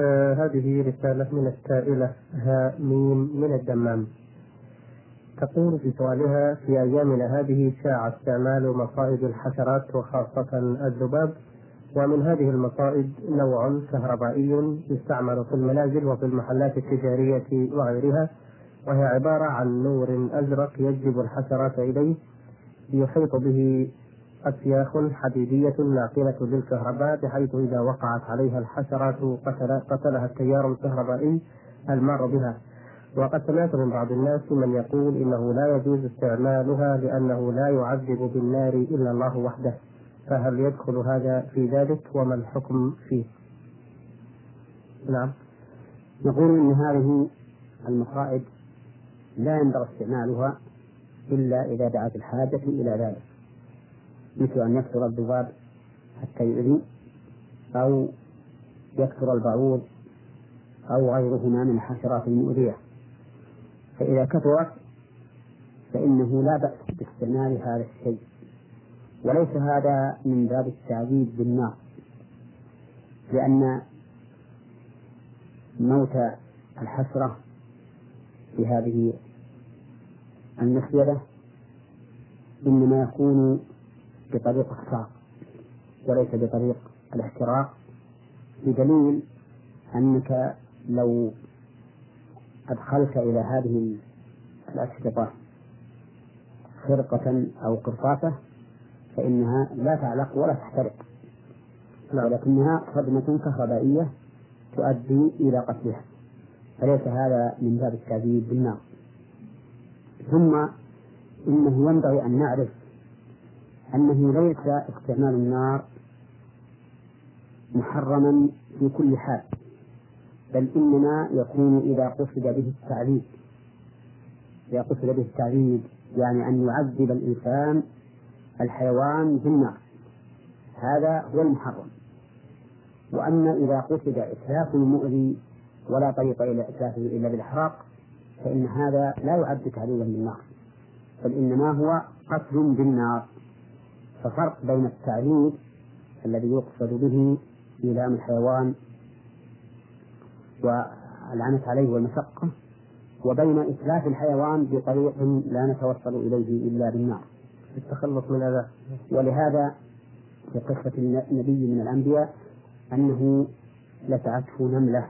آه هذه رسالة من السائلة ها ميم من الدمام. تقول في سؤالها في أيامنا هذه شاع استعمال مصائد الحشرات وخاصة الذباب ومن هذه المصائد نوع كهربائي يستعمل في المنازل وفي المحلات التجارية وغيرها وهي عبارة عن نور أزرق يجذب الحشرات إليه يحيط به أسياخ حديدية ناقلة للكهرباء بحيث إذا وقعت عليها الحشرات قتل قتلها التيار الكهربائي المار بها. وقد سمعت من بعض الناس من يقول إنه لا يجوز استعمالها لأنه لا يعذب بالنار إلا الله وحده. فهل يدخل هذا في ذلك؟ وما الحكم فيه؟ نعم. نقول إن هذه المصائد لا ينبغي استعمالها إلا إذا دعت الحاجة إلى ذلك. مثل أن يكثر الذباب حتى يؤذي أو يكثر البعوض أو غيرهما من الحشرات المؤذية. فإذا كثرت فإنه لا بأس باستعمال هذا الشيء. وليس هذا من باب التعذيب بالنار لأن موت الحسرة في هذه المسجدة إنما يكون بطريق الصعق وليس بطريق الاحتراق. بدليل أنك لو أدخلت إلى هذه الأشرطة خرقة أو قرطاسة فإنها لا تعلق ولا تحترق ولكنها صدمة كهربائية تؤدي إلى قتلها فليس هذا من باب التعذيب بالنار. ثم إنه ينبغي أن نعرف أنه ليس استعمال النار محرما في كل حال بل إنما يكون إذا قصد به التعذيب. إذا قصد به التعذيب يعني أن يعذب الإنسان الحيوان بالنار هذا هو المحرم. وأما إذا قصد إتلاف المؤذي ولا طريق إلى إتلافه إلا بالإحراق فإن هذا لا يعد تعذيبا بالنار بل إنما هو قتل بالنار. ففرق بين التعذيب الذي يقصد به إيلام الحيوان والعنت عليه والمشقة وبين إتلاف الحيوان بطريق لا نتوصل إليه إلا بالنار. التخلص من هذا. ولهذا في قصة النبي من الأنبياء أنه لسعته نملة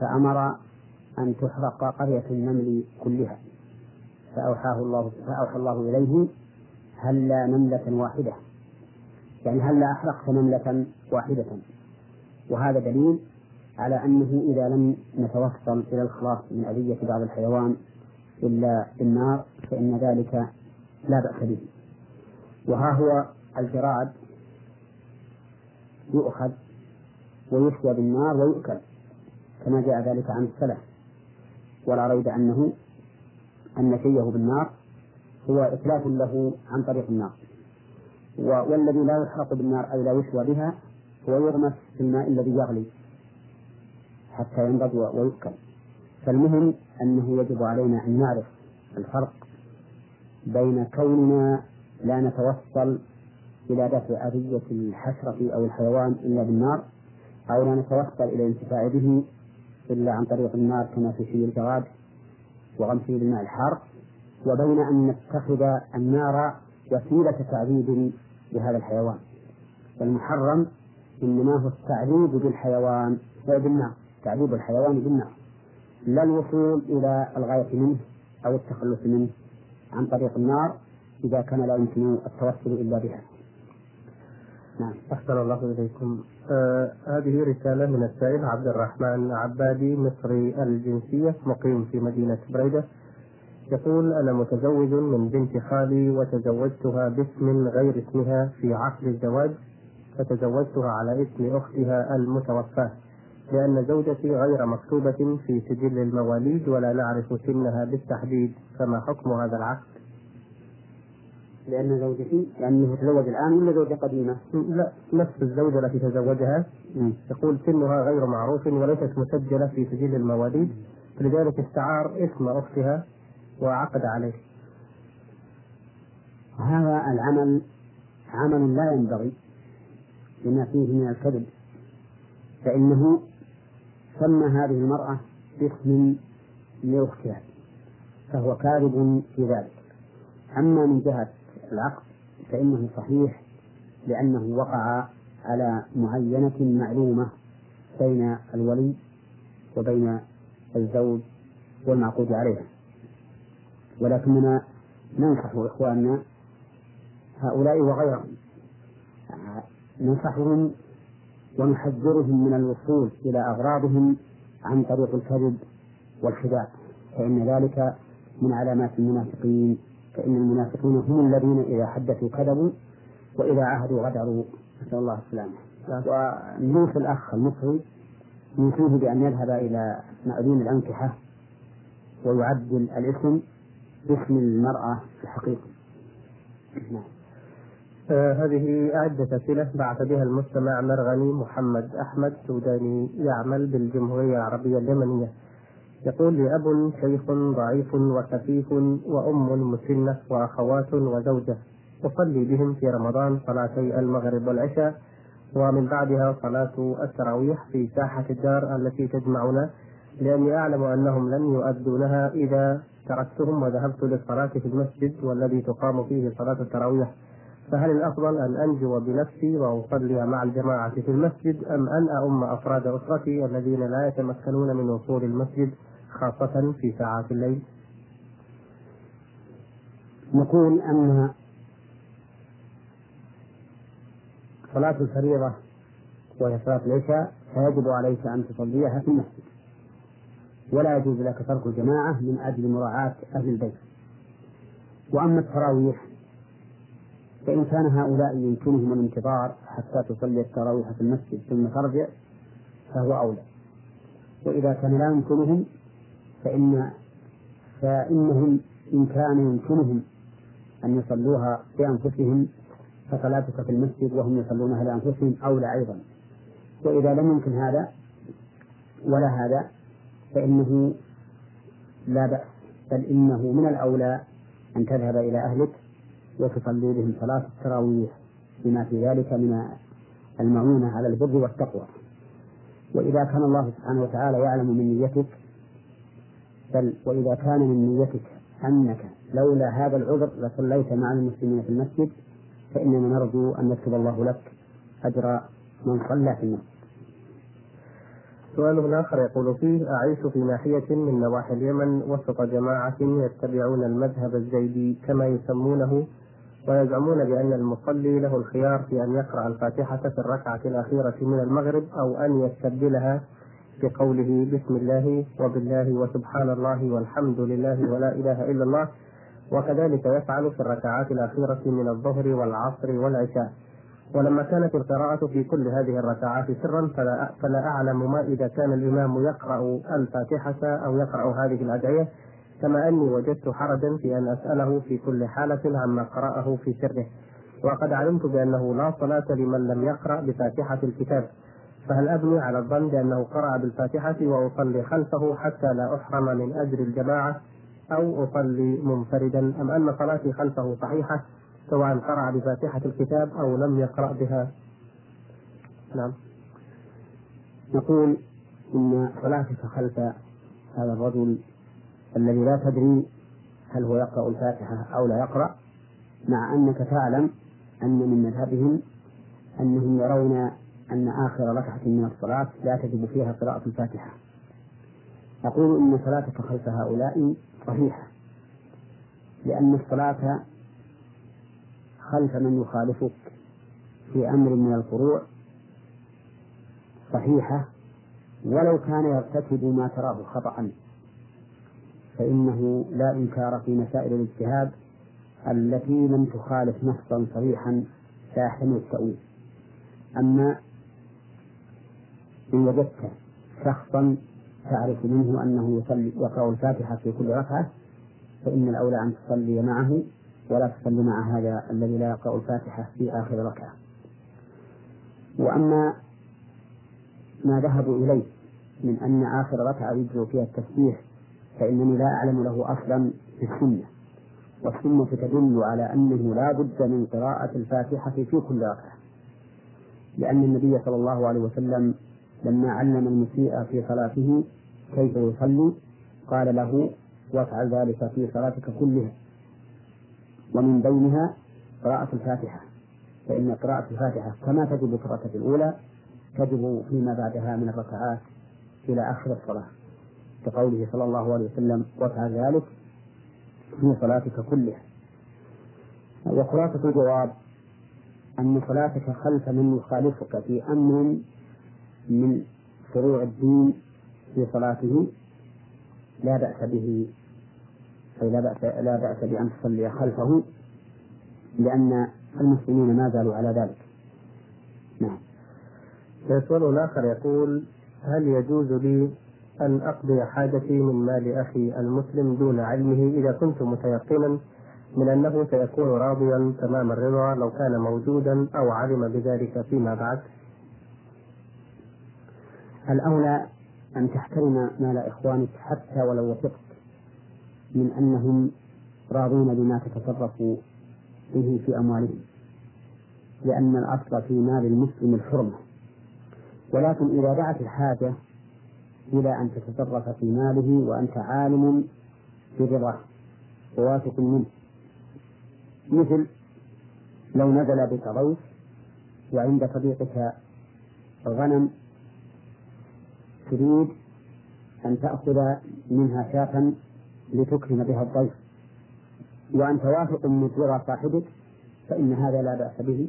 فأمر أن تحرق قرية النمل كلها فأوحاه الله فأوحى الله إليه هلا نملة واحدة. يعني هلا أحرقت نملة واحدة. وهذا دليل على أنه إذا لم نتوصل إلى الخلاص من أذية بعض الحيوان إلا بالنار فإن ذلك لا بأس به. وها هو الجراد يؤخذ ويشوى بالنار ويؤكل كما جاء ذلك عن السلف. ولا ريب أنه أن شيه بالنار هو إتلاف له عن طريق النار. والذي لا يحرق بالنار أي لا يشوى بها هو يغمس في الماء الذي يغلي حتى ينضج ويؤكل فالمهم أنه يجب علينا أن نعرف الفرق بين كوننا لا نتوصل إلى دفع أذية الحشرة أو الحيوان إلا بالنار أو لا نتوصل إلى الانتفاع به إلا عن طريق النار كما في شيء الجراد وغمسه بالماء الحار. وبين أن نتخذ النار وسيلة تعذيب لهذا الحيوان. فالمحرم إنما هو التعذيب بالحيوان بالنار تعذيب الحيوان بالنار. لا الوصول إلى الغاية منه أو التخلص منه عن طريق النار إذا كان لا يمكن التوصل إلا بها. نعم. أحسن الله إليكم. آه هذه رسالة من السائل عبد الرحمن عبادي مصري الجنسية مقيم في مدينة بريدة. يقول أنا متزوج من بنت خالي وتزوجتها باسم غير اسمها في عقد الزواج فتزوجتها على اسم أختها المتوفاة لأن زوجتي غير مكتوبة في سجل المواليد ولا نعرف سنها بالتحديد فما حكم هذا العقد؟ لأن زوجتي لأنه تزوج الآن ولا زوجة قديمة؟ لا نفس الزوجة التي تزوجها يقول سنها غير معروف وليست مسجلة في سجل المواليد فلذلك استعار اسم أختها وعقد عليه. هذا العمل عمل لا ينبغي لما فيه من الكذب فإنه سمى هذه المرأة باسم لأختها فهو كاذب في ذلك. أما من جهة العقد فإنه صحيح لأنه وقع على معينة معلومة بين الولي وبين الزوج والمعقود عليها. ولكننا ننصح إخواننا هؤلاء وغيرهم. ننصحهم ونحذرهم من الوصول إلى أغراضهم عن طريق الكذب والخداع فإن ذلك من علامات المنافقين فإن المنافقين هم الذين إذا حدثوا كذبوا وإذا عهدوا غدروا. نسأل الله السلامة. ونوصي الأخ المصري نوصيه بأن يذهب إلى مأذون الأنكحة ويعدل الاسم باسم المرأة الحقيقي نعم. آه هذه أعدة أسئلة بعث بها المستمع مرغني محمد أحمد سوداني يعمل بالجمهورية العربية اليمنية. يقول لي أب شيخ ضعيف وكفيف وأم مسنة وأخوات وزوجة. أصلي بهم في رمضان صلاتي المغرب والعشاء ومن بعدها صلاة التراويح في ساحة الدار التي تجمعنا لأني أعلم أنهم لن يؤدونها إذا تركتهم وذهبت للصلاة في المسجد والذي تقام فيه صلاة التراويح فهل الأفضل أن أنجو بنفسي وأصلي مع الجماعة في المسجد أم أن أؤم أفراد أسرتي الذين لا يتمكنون من وصول المسجد خاصة في ساعات الليل؟ نقول أن صلاة الفريضة وهي صلاة العشاء فيجب عليك أن تصليها في المسجد ولا يجوز لك ترك الجماعة من أجل مراعاة أهل البيت. وأما التراويح فإن كان هؤلاء يمكنهم الانتظار حتى تصلي التراويح في المسجد ثم ترجع فهو أولى. وإذا كان لا يمكنهم فإن فإنهم إن كان يمكنهم أن يصلوها بأنفسهم فصلاتك في المسجد وهم يصلونها لأنفسهم أولى أيضا. وإذا لم يمكن هذا ولا هذا فإنه لا بأس بل إنه من الأولى أن تذهب إلى أهلك وتصلي بهم صلاة التراويح بما في ذلك من المعونة على البر والتقوى. وإذا كان الله سبحانه وتعالى يعلم من نيتك بل وإذا كان من نيتك أنك لولا هذا العذر لصليت مع المسلمين في المسجد فإننا نرجو أن يكتب الله لك أجر من صلى في المسجد. سؤال آخر يقول فيه أعيش في ناحية من نواحي اليمن وسط جماعة يتبعون المذهب الزيدي كما يسمونه ويزعمون بأن المصلي له الخيار في أن يقرأ الفاتحة في الركعة الأخيرة من المغرب أو أن يستبدلها بقوله بسم الله وبالله وسبحان الله والحمد لله ولا إله إلا الله وكذلك يفعل في الركعات الأخيرة من الظهر والعصر والعشاء. ولما كانت القراءة في كل هذه الركعات سرا فلا, فلا أعلم ما إذا كان الإمام يقرأ الفاتحة أو يقرأ هذه الأدعية كما أني وجدت حرجا في أن أسأله في كل حالة عما قرأه في سره وقد علمت بأنه لا صلاة لمن لم يقرأ بفاتحة الكتاب. فهل أبني على الظن بأنه قرأ بالفاتحة وأصلي خلفه حتى لا أحرم من أجر الجماعة أو أصلي منفردا أم أن صلاتي خلفه صحيحة؟ سواء قرأ بفاتحة الكتاب أو لم يقرأ بها. نعم. نقول إن صلاتك خلف هذا الرجل الذي لا تدري هل هو يقرأ الفاتحة أو لا يقرأ مع أنك تعلم أن من مذهبهم أنهم يرون أن آخر ركعة من الصلاة لا تجب فيها قراءة الفاتحة. أقول إن صلاتك خلف هؤلاء صحيحة لأن الصلاة خلف من يخالفك في أمر من الفروع صحيحة ولو كان يرتكب ما تراه خطأ فإنه لا إنكار في مسائل الاجتهاد التي لم تخالف نصا صريحا لا يحتمل التأويل. أما إن وجدت شخصا تعرف منه أنه يصلي يقرأ الفاتحة في كل ركعة فإن الأولى أن تصلي معه ولا تصلي مع هذا الذي لا يقرأ الفاتحة في آخر ركعة. وأما ما ذهبوا إليه من أن آخر ركعة يجزء فيها التسبيح فإنني لا أعلم له أصلا في السنة. والسنة تدل على أنه لا بد من قراءة الفاتحة في كل ركعة. لأن النبي صلى الله عليه وسلم لما علم المسيء في صلاته كيف يصلي قال له وافعل ذلك في صلاتك كلها ومن بينها قراءة الفاتحة. فإن قراءة الفاتحة كما تجب في الركعة الأولى تجب فيما بعدها من الركعات إلى آخر الصلاة. كقوله صلى الله عليه وسلم وافعل ذلك في صلاتك كلها. وخلاصة الجواب أن صلاتك خلف من يخالفك في أمر من فروع الدين في صلاته لا بأس به. أي لا بأس لا بأس بأن تصلي خلفه لأن المسلمين ما زالوا على ذلك. نعم. السؤال الآخر يقول هل يجوز لي أن أقضي حاجتي من مال أخي المسلم دون علمه إذا كنت متيقنا من أنه سيكون راضيا تمام الرضا لو كان موجودا أو علم بذلك فيما بعد الأولى أن تحترم مال إخوانك حتى ولو وثقت من أنهم راضين بما تتصرف به في أموالهم. لأن الأصل في مال المسلم الحرمة. ولكن إذا دعت الحاجة إلى أن تتصرف في ماله وأنت عالم برضاه وواثق منه. مثل لو نزل بك ضيف وعند صديقك غنم تريد أن تأخذ منها شاة لتكرم بها الضيف وأنت واثق من صاحبك فإن هذا لا بأس به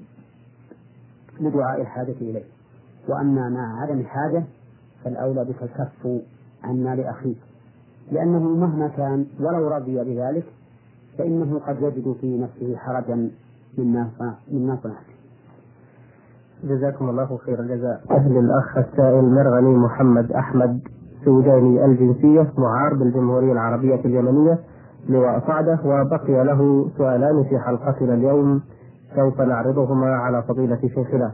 لدعاء الحاجة إليه وأما مع عدم الحاجة فالأولى بك الكف عن مال أخيك لأنه مهما كان ولو رضي بذلك فإنه قد يجد في نفسه حرجا مما صنعت. جزاكم الله خير الجزاء. أهل الأخ السائل مرغني محمد أحمد سوداني الجنسية معار بالجمهورية العربية اليمنية لواء صعدة وبقي له سؤالان في حلقتنا اليوم سوف نعرضهما على فضيلة شيخنا.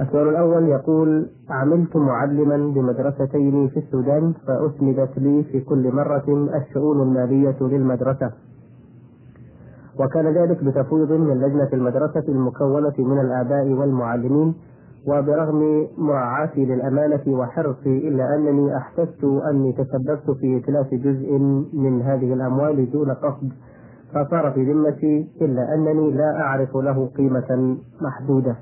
السؤال الأول يقول عملت معلما بمدرستين في السودان فأسندت لي في كل مرة الشؤون المالية للمدرسة وكان ذلك بتفويض من لجنة المدرسة المكونة من الآباء والمعلمين وبرغم مراعاتي للأمانة وحرصي إلا أنني أحسست أني تسببت في إتلاف جزء من هذه الأموال دون قصد فصار في ذمتي إلا أنني لا أعرف له قيمة محدودة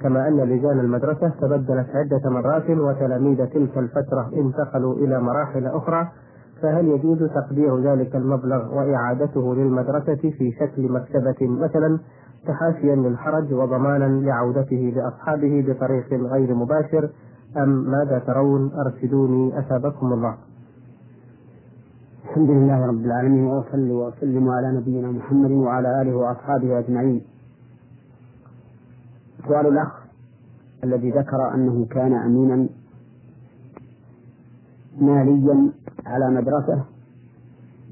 كما أن لجان المدرسة تبدلت عدة مرات وتلاميذ تلك الفترة انتقلوا إلى مراحل أخرى فهل يجوز تقدير ذلك المبلغ وإعادته للمدرسة في شكل مكتبة مثلا؟ تحاشيا للحرج وضمانا لعودته لأصحابه بطريق غير مباشر أم ماذا ترون؟ أرشدوني أثابكم الله. الحمد لله رب العالمين وأصلي وأسلم على نبينا محمد وعلى آله وأصحابه أجمعين. سؤال الأخ الذي ذكر أنه كان أمينا ماليا على مدرسة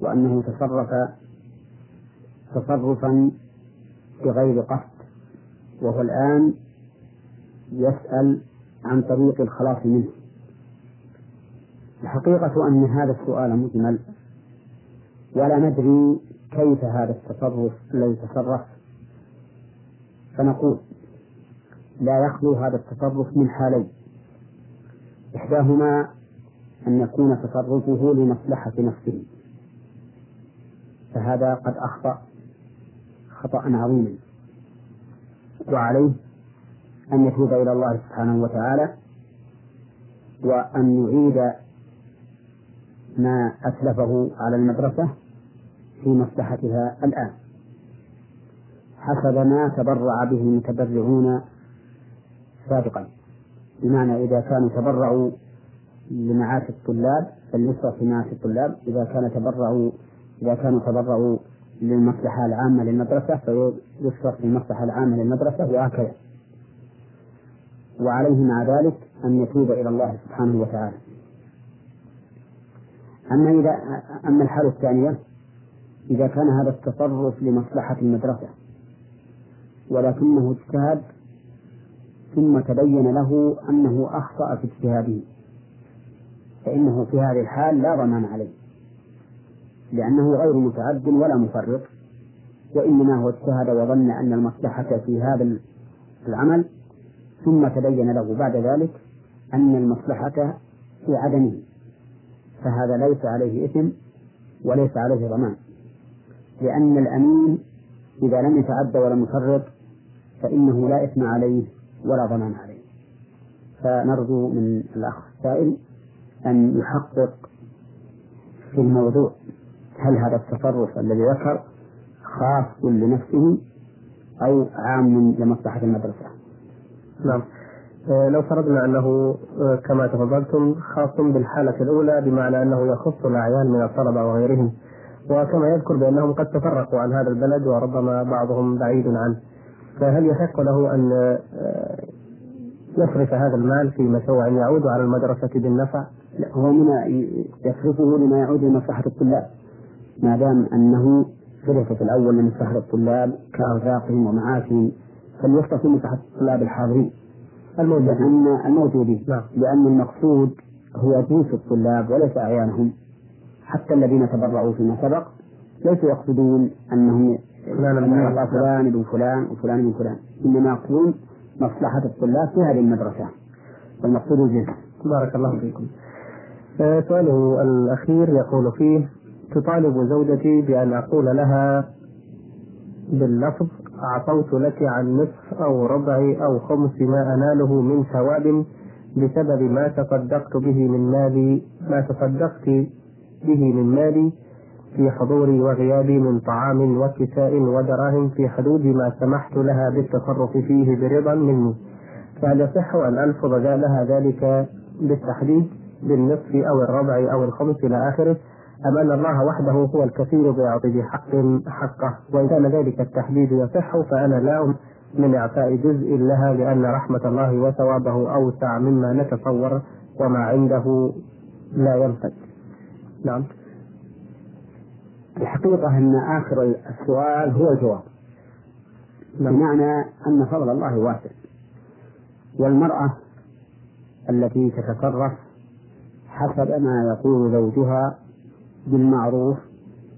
وأنه تصرف تصرفا بغير قصد وهو الآن يسأل عن طريق الخلاص منه. الحقيقة أن هذا السؤال مجمل ولا ندري كيف هذا التصرف الذي تصرف فنقول لا يخلو هذا التصرف من حالين. إحداهما أن يكون تصرفه لمصلحة نفسه. فهذا قد أخطأ. خطأ عظيما وعليه أن يتوب إلى الله سبحانه وتعالى وأن يعيد ما أتلفه على المدرسة في مصلحتها الآن. حسب ما تبرع به المتبرعون سابقا. بمعنى إذا كانوا تبرعوا لمعاش الطلاب فليصرف في معاش الطلاب إذا كان تبرعوا إذا كانوا تبرعوا للمصلحة العامة للمدرسة فيصرف للمصلحة العامة للمدرسة وهكذا. وعليه مع ذلك أن يتوب إلى الله سبحانه وتعالى. أما إذا أما الحالة الثانية إذا كان هذا التصرف لمصلحة المدرسة ولكنه اجتهد ثم تبين له أنه أخطأ في اجتهاده فإنه في هذه الحال لا ضمان عليه. لأنه غير متعد ولا مفرط وإنما هو اجتهد وظن أن المصلحة في هذا العمل ثم تبين له بعد ذلك أن المصلحة في عدمه فهذا ليس عليه إثم وليس عليه ضمان. لأن الأمين إذا لم يتعدى ولم يفرط فإنه لا إثم عليه ولا ضمان عليه. فنرجو من الأخ السائل أن يحقق في الموضوع. هل هذا التصرف الذي ذكر خاص لنفسه أو عام لمصلحة المدرسة؟ نعم. آه، لو فرضنا أنه آه، كما تفضلتم خاص بالحالة الأولى بمعنى أنه يخص الأعيان من الطلبة وغيرهم. وكما يذكر بأنهم قد تفرقوا عن هذا البلد وربما بعضهم بعيد عنه. فهل يحق له أن آه، يصرف هذا المال في مشروع يعود على المدرسة بالنفع؟ لا هو من يصرفه لما يعود لمصلحة الطلاب. ما دام أنه صرف في الأول لمصلحة الطلاب كأرزاقهم ومعاشهم فليصرف لمصلحة الطلاب الحاضرين. الموجودين. الموجودين. نعم. لأن المقصود هو جنس الطلاب وليس أعيانهم. حتى الذين تبرعوا فيما سبق ليسوا يقصدون أنهم فلان يعطى فلان بن فلان وفلان بن فلان. إنما يقصدون مصلحة الطلاب في هذه المدرسة. والمقصود الجنس بارك الله فيكم. آه، سؤاله الأخير يقول فيه تطالب زوجتي بأن أقول لها باللفظ أعطوت لك عن نصف أو ربع أو خمس ما أناله من ثواب بسبب ما تصدقت به من مالي ما تصدقت به من مالي في حضوري وغيابي من طعام وكساء ودراهم في حدود ما سمحت لها بالتصرف فيه برضا مني. فهل يصح أن ألفظ لها ذلك بالتحديد بالنصف أو الربع أو الخمس إلى آخره؟ أم أن الله وحده هو الكثير بيعطي بحق حقه وإن كان ذلك التحديد يصح فأنا لا من إعطاء جزء لها لأن رحمة الله وثوابه أوسع مما نتصور وما عنده لا ينفد نعم. الحقيقة أن آخر السؤال هو الجواب. نعم. بمعنى أن فضل الله واسع. والمرأة التي تتصرف حسب ما يقول زوجها بالمعروف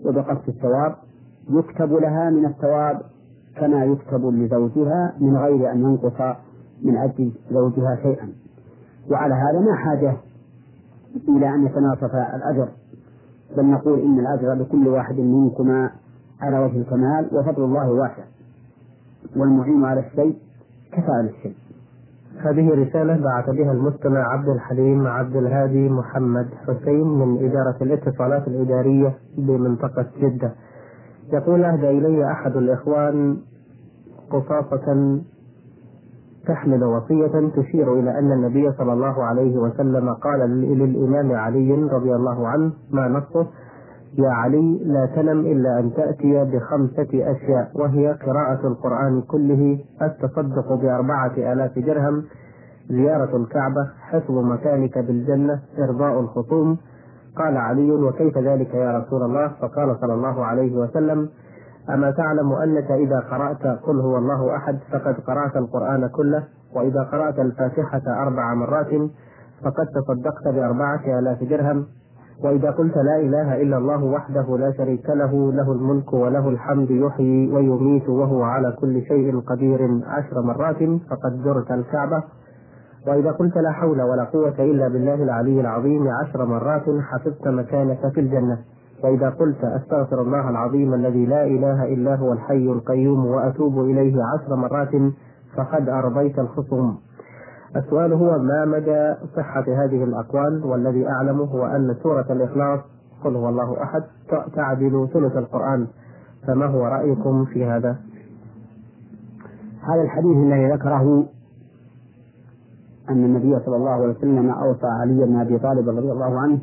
وبقصد الثواب يكتب لها من الثواب كما يكتب لزوجها من غير أن ينقص من أجل زوجها شيئا. وعلى هذا ما حاجة إلى أن يتناصف الأجر. بل نقول إن الأجر لكل واحد منكما على وجه الكمال وفضل الله واسع. والمعين على الشيء كفى الشيء. هذه رسالة بعث بها المستمع عبد الحليم عبد الهادي محمد حسين من إدارة الاتصالات الإدارية بمنطقة جدة. يقول أهدى إلي أحد الإخوان قصاصة تحمل وصية تشير إلى أن النبي صلى الله عليه وسلم قال للإمام علي رضي الله عنه ما نصه يا علي لا تنم إلا أن تأتي بخمسة أشياء وهي قراءة القرآن كله التصدق بأربعة آلاف درهم زيارة الكعبة حفظ مكانك بالجنة إرضاء الخصوم. قال علي وكيف ذلك يا رسول الله؟ فقال صلى الله عليه وسلم أما تعلم أنك إذا قرأت قل هو الله أحد فقد قرأت القرآن كله وإذا قرأت الفاتحة أربع مرات فقد تصدقت بأربعة آلاف درهم. وإذا قلت لا إله إلا الله وحده لا شريك له له الملك وله الحمد يحيي ويميت وهو على كل شيء قدير عشر مرات فقد زرت الكعبة. وإذا قلت لا حول ولا قوة إلا بالله العلي العظيم عشر مرات حفظت مكانك في الجنة. وإذا قلت أستغفر الله العظيم الذي لا إله إلا هو الحي القيوم وأتوب إليه عشر مرات فقد أرضيت الخصوم. السؤال هو ما مدى صحة هذه الأقوال والذي أعلمه هو أن سورة الإخلاص قل هو الله أحد تعدل ثلث القرآن فما هو رأيكم في هذا؟ هذا الحديث الذي ذكره أن النبي صلى الله عليه وسلم أوصى علي بن أبي طالب رضي الله عنه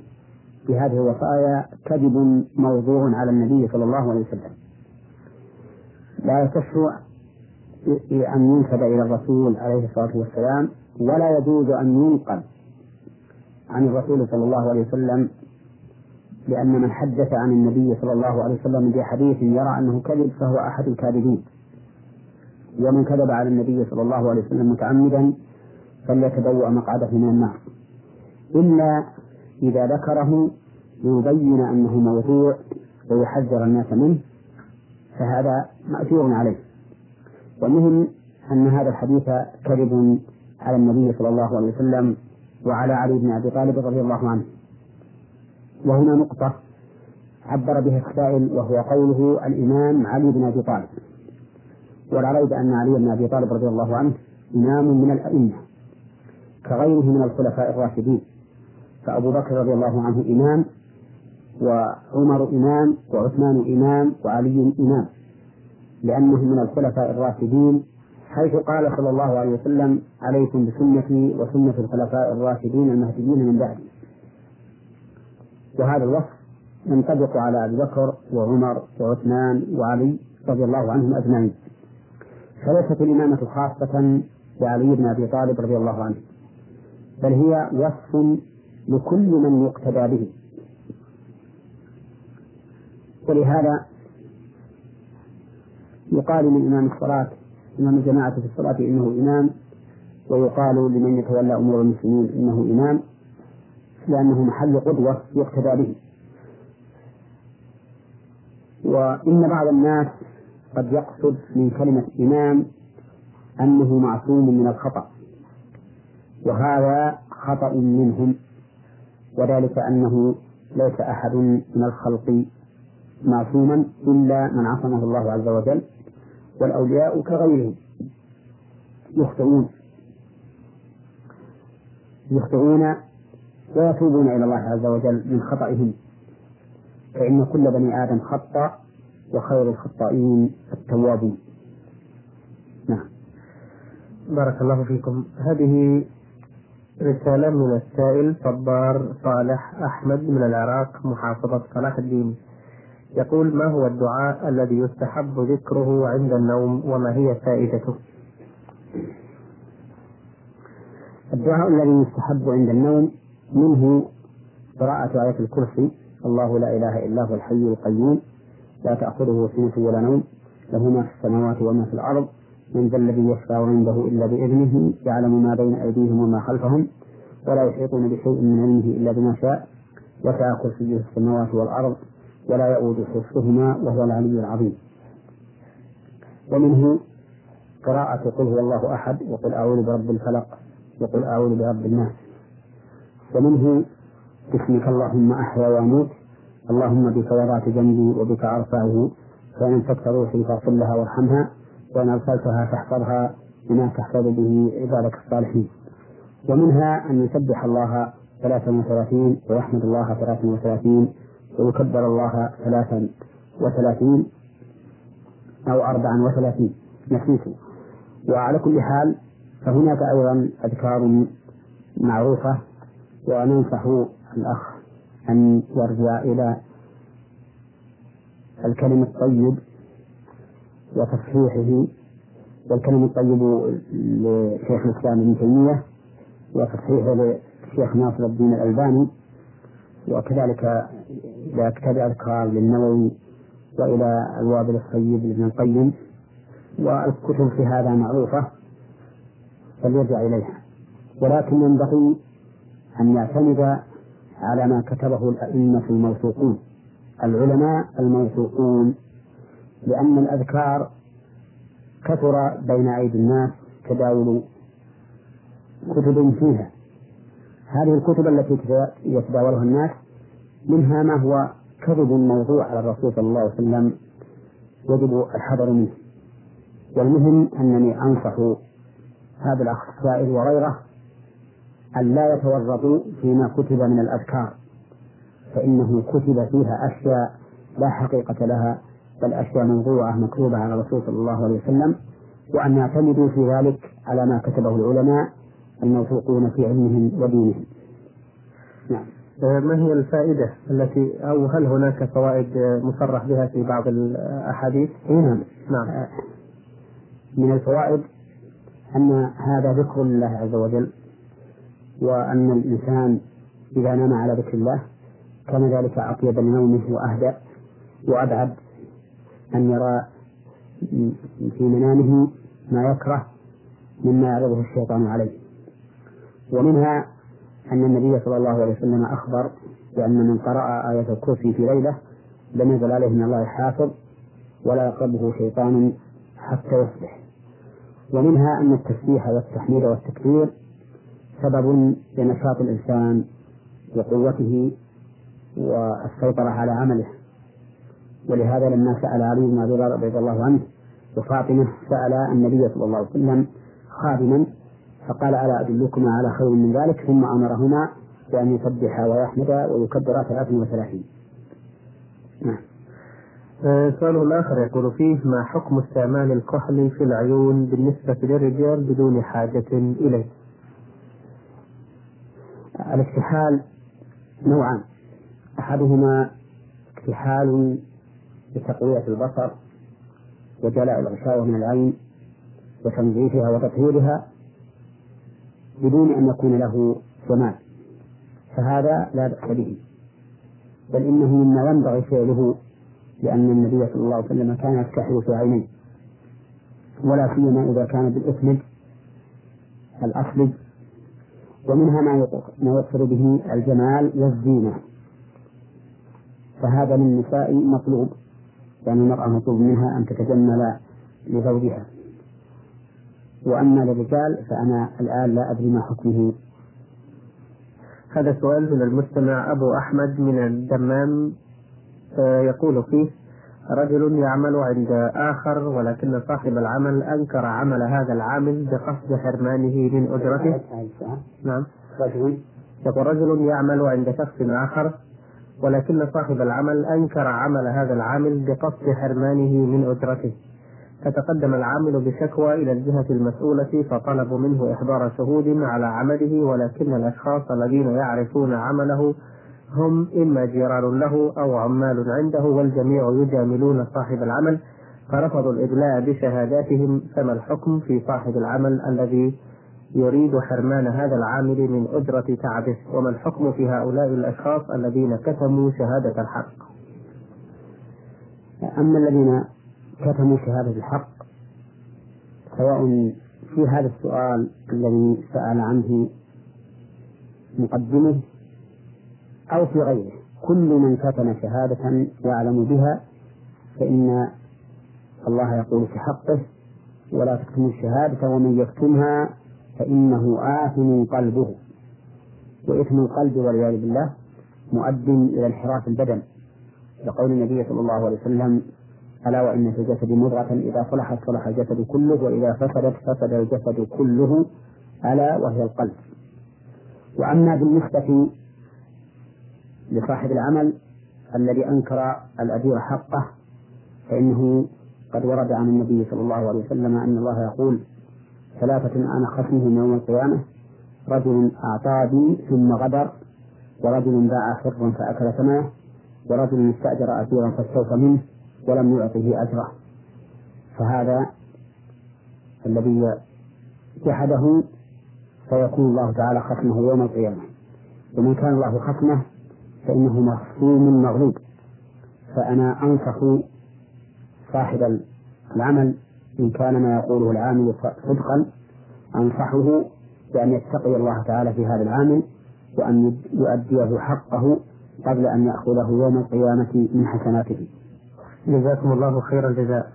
بهذه الوصايا كذب موضوع على النبي صلى الله عليه وسلم لا يصح أن ينسب إلى الرسول عليه الصلاة والسلام ولا يجوز أن ينقل عن الرسول صلى الله عليه وسلم لأن من حدث عن النبي صلى الله عليه وسلم بحديث يرى أنه كذب فهو أحد الكاذبين. ومن كذب على النبي صلى الله عليه وسلم متعمدا فليتبوأ مقعده من النار. إلا إذا ذكره ليبين أنه موضوع ويحذر الناس منه فهذا مأثور عليه. والمهم أن هذا الحديث كذب على النبي صلى الله عليه وسلم وعلى علي بن أبي طالب رضي الله عنه. وهنا نقطة عبر بها السائل وهو قوله الإمام علي بن أبي طالب. ولا ريب أن علي بن أبي طالب رضي الله عنه إمام من الأئمة كغيره من الخلفاء الراشدين. فأبو بكر رضي الله عنه إمام وعمر إمام وعثمان إمام وعلي إمام. لأنهم من الخلفاء الراشدين حيث قال صلى الله عليه وسلم عليكم بسنتي وسنة الخلفاء الراشدين المهديين من بعدي. وهذا الوصف ينطبق على أبي بكر وعمر وعثمان وعلي رضي الله عنهم أجمعين. فليست الإمامة خاصة بعلي بن أبي طالب رضي الله عنه بل هي وصف لكل من يقتدى به. ولهذا يقال من إمام الصلاة إمام الجماعة في الصلاة إنه إمام ويقال لمن يتولى أمور المسلمين إنه إمام لأنه محل قدوة يقتدى به. وإن بعض الناس قد يقصد من كلمة إمام أنه معصوم من الخطأ وهذا خطأ منهم وذلك أنه ليس أحد من الخلق معصوما إلا من عصمه الله عز وجل. والأولياء كغيرهم. يخطئون. يخطئون ويتوبون إلى الله عز وجل من خطئهم. فإن كل بني آدم خطأ وخير الخطائين التوابون. نعم. بارك الله فيكم. هذه رسالة من السائل صبار صالح أحمد من العراق محافظة صلاح الدين. يقول ما هو الدعاء الذي يستحب ذكره عند النوم وما هي فائدته؟ الدعاء الذي يستحب عند النوم منه قراءة آية الكرسي الله لا إله إلا هو الحي القيوم لا تأخذه سنة ولا نوم له ما في السماوات وما في الأرض من ذا الذي يشفع عنده إلا بإذنه يعلم ما بين أيديهم وما خلفهم ولا يحيطون بشيء من علمه إلا بما شاء وسع كرسيه السماوات والأرض ولا يؤود حفظهما وهو العلي العظيم. ومنه قراءة قل هو الله أحد وقل أعوذ برب الفلق وقل أعوذ برب الناس. ومنه باسمك اللهم أحيا وأموت اللهم بك وضعت جنبي وبك أرفعه فإن أمسكت روحي فاغفر لها وارحمها وإن أرسلتها فاحفظها بما تحفظ به عبادك الصالحين. ومنها أن يسبح الله ثلاثا وثلاثين ويحمد الله ثلاثا وثلاثين ويكبر الله ثلاثا وثلاثين أو أربعا وثلاثين. نسيت. وعلى كل حال فهناك أيضا أذكار معروفة وننصح الأخ أن يرجع إلى الكلم الطيب وتصحيحه والكلم الطيب لشيخ الإسلام ابن تيمية وتصحيحه للشيخ ناصر الدين الألباني وكذلك إلى كتاب أذكار للنووي وإلى الوابل الطيب لابن القيم والكتب في هذا معروفة فليرجع إليها. ولكن ينبغي أن يعتمد على ما كتبه الأئمة الموثوقون العلماء الموثوقون لأن الأذكار كثر بين أيدي الناس تداول كتب فيها. هذه الكتب التي يتداولها الناس منها ما هو كذب موضوع على الرسول صلى الله عليه وسلم يجب الحذر منه. والمهم أنني أنصح هذا الأخ السائل وغيره أن لا يتورطوا فيما كتب من الأذكار فإنه كتب فيها أشياء لا حقيقة لها بل أشياء موضوعة مكتوبة على الرسول صلى الله عليه وسلم وأن يعتمدوا في ذلك على ما كتبه العلماء الموثوقون في علمهم ودينهم. نعم. ما هي الفائدة التي أو هل هناك فوائد مصرح بها في بعض الأحاديث؟ نعم. نعم. آه، من الفوائد أن هذا ذكر الله عز وجل وأن الإنسان إذا نام على ذكر الله كان ذلك أطيب لنومه وأهدأ وأبعد أن يرى في منامه ما يكره مما يعرضه الشيطان عليه. ومنها أن النبي صلى الله عليه وسلم أخبر بأن من قرأ آية الكرسي في ليلة لم يزل عليه من الله حافظ ولا يقربه شيطان حتى يصبح. ومنها أن التسبيح والتحميد والتكبير سبب لنشاط الإنسان وقوته والسيطرة على عمله. ولهذا لما سأل علي بن أبي رضي الله عنه وفاطمة سأل النبي صلى الله عليه وسلم خادما فقال ألا أدلكما على خير من ذلك؟ ثم أمرهما بأن يسبح ويحمد ويكبر 33 نعم. آه، سؤال آخر يقول فيه ما حكم استعمال الكحل في العيون بالنسبة للرجال بدون حاجة إليه؟ الاكتحال نوعان. أحدهما اكتحال لتقوية البصر وجلاء الغشاوة من العين وتنظيفها وتطهيرها بدون أن يكون له جمال فهذا لا بأس به. بل إنه مما ينبغي فعله لأن النبي صلى الله عليه وسلم كان يكتحل في عينيه. ولا سيما إذا كان بالإسمد الأصلي ومنها ما يقصد به الجمال والزينة. فهذا من النساء مطلوب لأن يعني المرأة مطلوب منها أن تتجمل لزوجها. وأما للرجال فأنا الآن لا أدري ما حكمه. هذا سؤال من المستمع أبو أحمد من الدمام. آه، يقول فيه رجل يعمل عند آخر ولكن صاحب العمل أنكر عمل هذا العامل بقصد حرمانه من أجرته. نعم. رجل. يقول رجل يعمل عند شخص آخر ولكن صاحب العمل أنكر عمل هذا العامل بقصد حرمانه من أجرته. فتقدم العامل بشكوى إلى الجهة المسؤولة فطلبوا منه إحضار شهود على عمله ولكن الأشخاص الذين يعرفون عمله هم إما جيران له أو عمال عنده والجميع يجاملون صاحب العمل فرفضوا الإدلاء بشهاداتهم فما الحكم في صاحب العمل الذي يريد حرمان هذا العامل من أجرة تعبه؟ وما الحكم في هؤلاء الأشخاص الذين كتموا شهادة الحق؟ أما الذين كتموا شهادة الحق سواء في هذا السؤال الذي سأل عنه مقدمه أو في غيره. كل من كتم شهادة يعلم بها فإن الله يقول في حقه ولا تكتموا الشهادة ومن يكتمها فإنه آثم قلبه. وإثم القلب والعياذ بالله مؤد إلى انحراف البدن. لقول النبي صلى الله عليه وسلم ألا وإن في الجسد مضغة إذا صلحت صلح الجسد كله وإذا فسدت فسد الجسد كله ألا وهي القلب. وأما بالنسبة لصاحب العمل الذي أنكر الأجير حقه فإنه قد ورد عن النبي صلى الله عليه وسلم أن الله يقول ثلاثة أنا خصمهم يوم القيامة رجل أعطى بي ثم غدر ورجل باع حرا فأكل ثمنه ورجل استأجر أسيرا فاستوفى منه ولم يعطه أجره. فهذا الذي جحده فيكون الله تعالى خصمه يوم القيامة. ومن كان الله خصمه فإنه مخصوم مغلوب. فأنا أنصح صاحب العمل إن كان ما يقوله العامل صدقا أنصحه بأن يتقي الله تعالى في هذا العامل وأن يؤديه حقه قبل أن يأخذه يوم القيامة من حسناته. جزاكم الله خير الجزاء.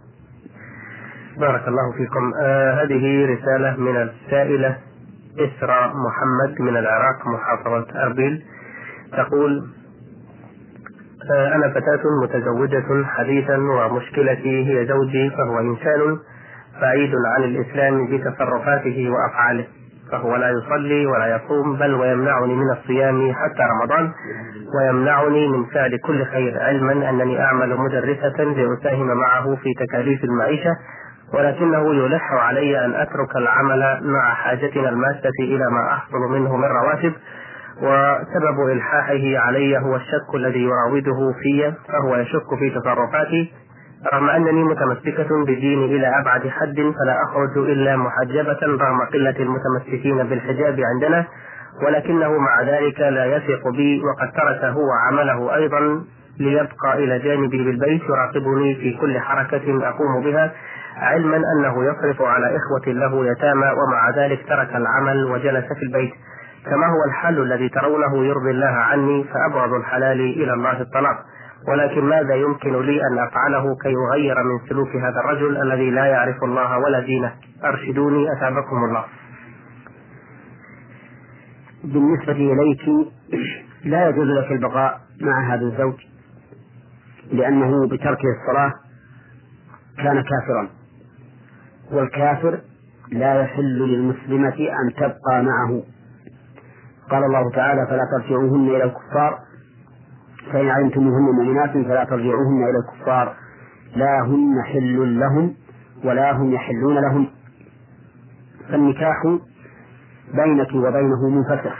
بارك الله فيكم. آه هذه رسالة من السائلة إسراء محمد من العراق محافظة أربيل. تقول آه أنا فتاة متزوجة حديثا ومشكلتي هي زوجي فهو إنسان بعيد عن الإسلام بتصرفاته وأفعاله. فهو لا يصلي ولا يصوم بل ويمنعني من الصيام حتى رمضان ويمنعني من فعل كل خير علما أنني أعمل مدرسة لأساهم معه في تكاليف المعيشة ولكنه يلح علي أن أترك العمل مع حاجتنا الماسة إلى ما أحصل منه من رواتب وسبب إلحاحه علي هو الشك الذي يراوده في فهو يشك في تصرفاتي رغم أنني متمسكة بديني إلى أبعد حد فلا أخرج إلا محجبة رغم قلة المتمسكين بالحجاب عندنا ولكنه مع ذلك لا يثق بي وقد ترك هو عمله أيضا ليبقى إلى جانبي بالبيت يراقبني في كل حركة أقوم بها علما أنه يصرف على إخوة له يتامى ومع ذلك ترك العمل وجلس في البيت. كما هو الحل الذي ترونه يرضي الله عني فأبغض الحلال إلى الله الطلاق ولكن ماذا يمكن لي أن أفعله كي أغير من سلوك هذا الرجل الذي لا يعرف الله ولا دينه؟ أرشدوني أتابكم الله. بالنسبة إليك لا يجوز لك البقاء مع هذا الزوج لأنه بتركه الصلاة كان كافرا. والكافر لا يحل للمسلمة أن تبقى معه. قال الله تعالى فلا ترجعوهن إلى الكفار فإن علمتموهن مؤمنات فلا ترجعوهن إلى الكفار. لا هن حل لهم ولا هم يحلون لهم. فالنكاح بينك وبينه منفسخ.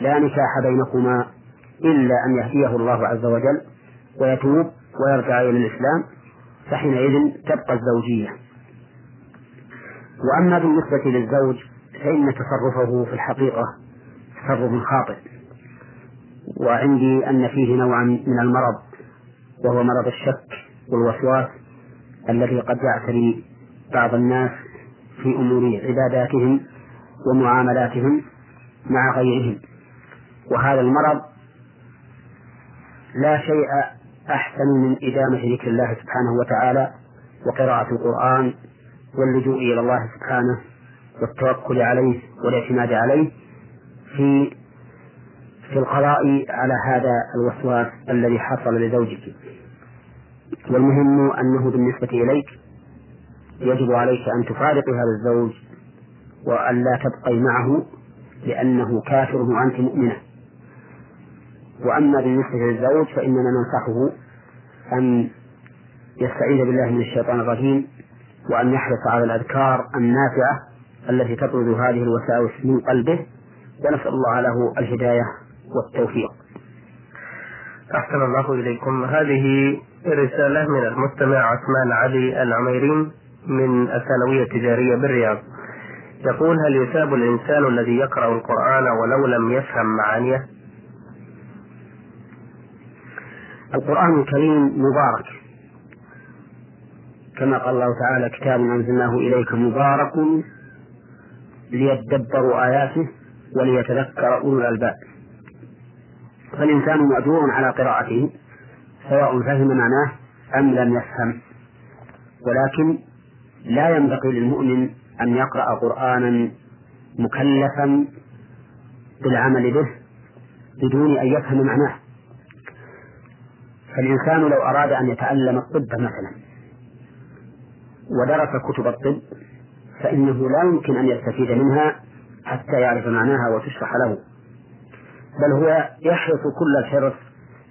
لا نكاح بينكما إلا أن يهديه الله عز وجل ويتوب ويرجع إلى الإسلام فحينئذ تبقى الزوجية. وأما بالنسبة للزوج فإن تصرفه في الحقيقة تصرف خاطئ. وعندي أن فيه نوعا من المرض وهو مرض الشك والوسواس الذي قد يعتري بعض الناس في أمور عباداتهم ومعاملاتهم مع غيرهم. وهذا المرض لا شيء أحسن من إدامة ذكر الله سبحانه وتعالى وقراءة القرآن واللجوء إلى الله سبحانه والتوكل عليه والإعتماد عليه في في القضاء على هذا الوسواس الذي حصل لزوجك. والمهم أنه بالنسبة إليك يجب عليك أن تفارقي هذا الزوج وأن لا تبقي معه لأنه كافر وأنت مؤمنة. وأما بالنسبة للزوج فإننا ننصحه أن يستعيذ بالله من الشيطان الرجيم وأن يحرص على الأذكار النافعة التي تطرد هذه الوساوس من قلبه ونسأل الله له الهداية والتوفيق. أحسن الله إليكم. هذه رسالة من المستمع عثمان علي العميرين من الثانوية التجارية بالرياض. يقول هل يثاب الإنسان الذي يقرأ القرآن ولو لم يفهم معانيه؟ القرآن الكريم مبارك. كما قال الله تعالى كتاب أنزلناه إليك مبارك ليدبروا آياته وليتذكر أولو الألباب. فالإنسان مأجور على قراءته سواء فهم معناه أم لم يفهم. ولكن لا ينبغي للمؤمن أن يقرأ قرآنا مكلفا بالعمل به بدون أن يفهم معناه. فالإنسان لو أراد أن يتعلم الطب مثلا ودرس كتب الطب فإنه لا يمكن أن يستفيد منها حتى يعرف معناها وتشرح له. بل هو يحرص كل الحرص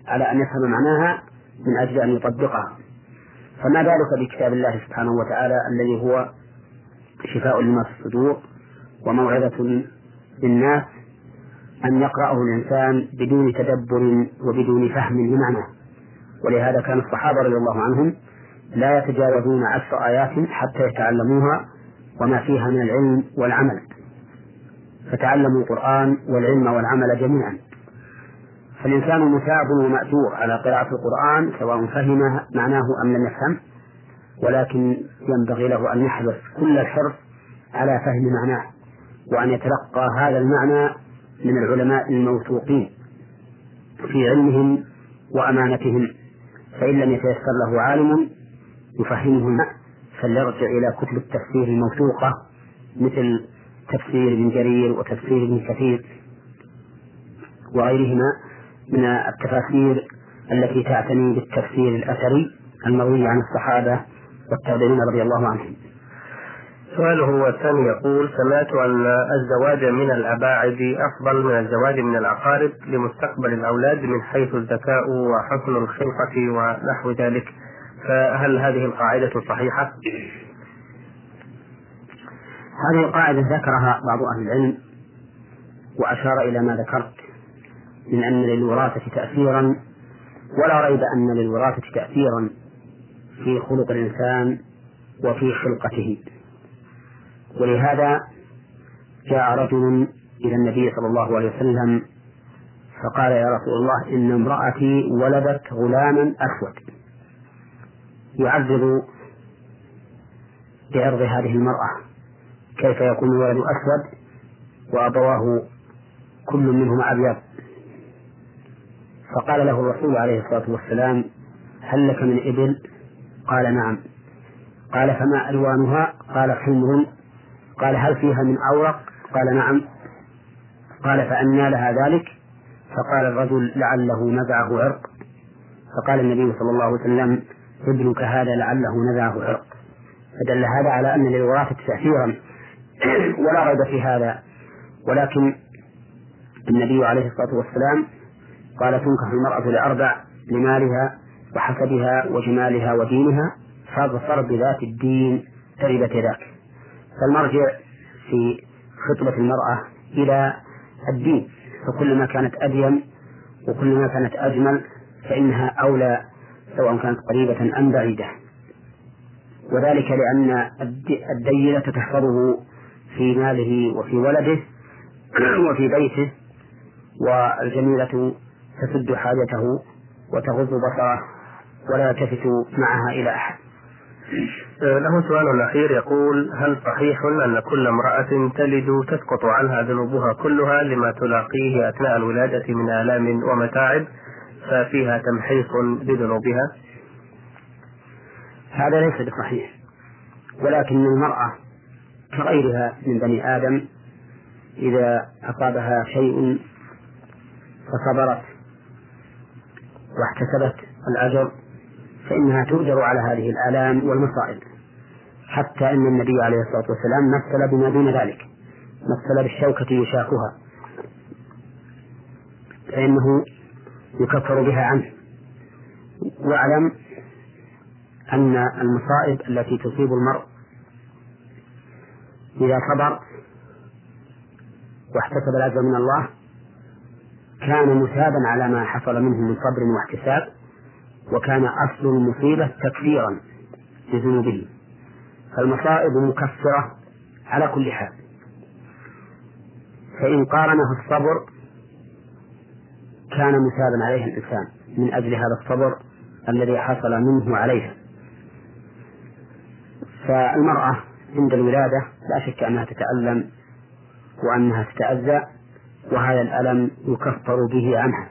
على أن يفهم معناها من أجل أن يطبقها. فما بالك بكتاب الله سبحانه وتعالى الذي هو شفاء لما في الصدور وموعظة للناس أن يقرأه الإنسان بدون تدبر وبدون فهم لمعناه ولهذا كان الصحابة رضي الله عنهم لا يتجاوزون عشر آيات حتى يتعلموها وما فيها من العلم والعمل. فتعلموا القرآن والعلم والعمل جميعا. فالإنسان مثاب ومأجور على قراءة القرآن سواء فهم معناه أم لم يفهم ولكن ينبغي له أن يحرص كل الحرص على فهم معناه وأن يتلقى هذا المعنى من العلماء الموثوقين في علمهم وأمانتهم. فإن لم يتيسر له عالم يفهمه فليرجع إلى كتب التفسير الموثوقة مثل تفسير ابن جرير وتفسير ابن كثير وغيرهما من التفاسير التي تعتني بالتفسير الأثري المروي عن الصحابة والتابعين رضي الله عنهم سؤاله الثاني يقول سمعت أن الزواج من الأباعد أفضل من الزواج من الأقارب لمستقبل الأولاد من حيث الذكاء وحسن الخلقة ونحو ذلك فهل هذه القاعدة صحيحة؟ هذه القاعدة ذكرها بعض أهل العلم وأشار إلى ما ذكرت من أن للوراثة تأثيرا ولا ريب أن للوراثة تأثيرا في خلق الإنسان وفي خلقته. ولهذا جاء رجل إلى النبي صلى الله عليه وسلم فقال يا رسول الله إن امرأتي ولدت غلاما أسود. يعذب بعرض هذه المرأة. كيف يكون الولد أسود وأبواه كل منهما أبيض. فقال له الرسول عليه الصلاة والسلام هل لك من إبل؟ قال نعم. قال فما ألوانها؟ قال حمر. قال هل فيها من أورق؟ قال نعم. قال فأنى لها ذلك. فقال الرجل لعله نزعه عرق. فقال النبي صلى الله عليه وسلم ابنك هذا لعله نزعه عرق. فدل هذا على أن للوراثة تأثيرا ولا ريب في هذا. ولكن النبي عليه الصلاة والسلام قال تنكح المرأة لأربع لمالها وحسبها وجمالها ودينها فاظفر بذات الدين تربت يداك فالمرجع في خطبة المرأة إلى الدين فكلما كانت أدين وكلما كانت أجمل فإنها أولى سواء كانت قريبة أم بعيدة. وذلك لأن الدينة تحفظه في ماله وفي ولده وفي بيته والجميلة تسد حاجته وتغض بصره ولا يلتفت معها إلى أحد له سؤال أخير يقول هل صحيح أن كل امرأة تلد تسقط عنها ذنوبها كلها لما تلاقيه أثناء الولادة من آلام ومتاعب ففيها تمحيص بذنوبها؟ هذا ليس بصحيح ولكن المرأة كغيرها من بني آدم إذا أصابها شيء فصبرت واحتسبت الأجر فإنها تؤجر على هذه الآلام والمصائب حتى أن النبي عليه الصلاة والسلام مثل بما دون ذلك مثل بالشوكة يشاكها فإنه يكفر بها عنه. واعلم أن المصائب التي تصيب المرء إذا صبر واحتسب الأجر من الله كان مثابا على ما حصل منه من صبر واحتساب وكان أصل المصيبة تكفيرا لذنوبه. فالمصائب مكفرة على كل حال. فإن قارنه الصبر كان مثابا عليه الإنسان من أجل هذا الصبر الذي حصل منه عليها فالمرأة عند الولادة لا شك أنها تتألم وأنها تتأذى وهذا الألم يكفر به عنها.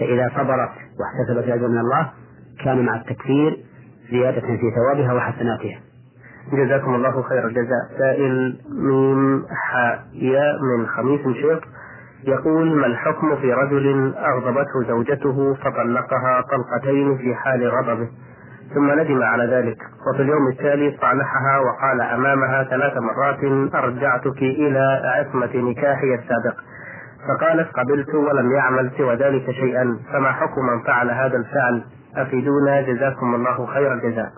فإذا صبرت واحتسبت الأجر من الله كان مع التكفير زيادة في ثوابها وحسناتها. جزاكم الله خير. الجزاء سائل من حائية من خميس شيخ يقول ما الحكم في رجل أغضبته زوجته فطلقها طلقتين في حال غضبه؟ ثم ندم على ذلك. وفي اليوم التالي صالحها وقال أمامها ثلاث مرات أرجعتك إلى عصمة نكاحي السابق. فقالت قبلت ولم يعمل سوى ذلك شيئا فما حكم من فعل هذا الفعل؟ أفيدونا جزاكم الله خير الجزاء.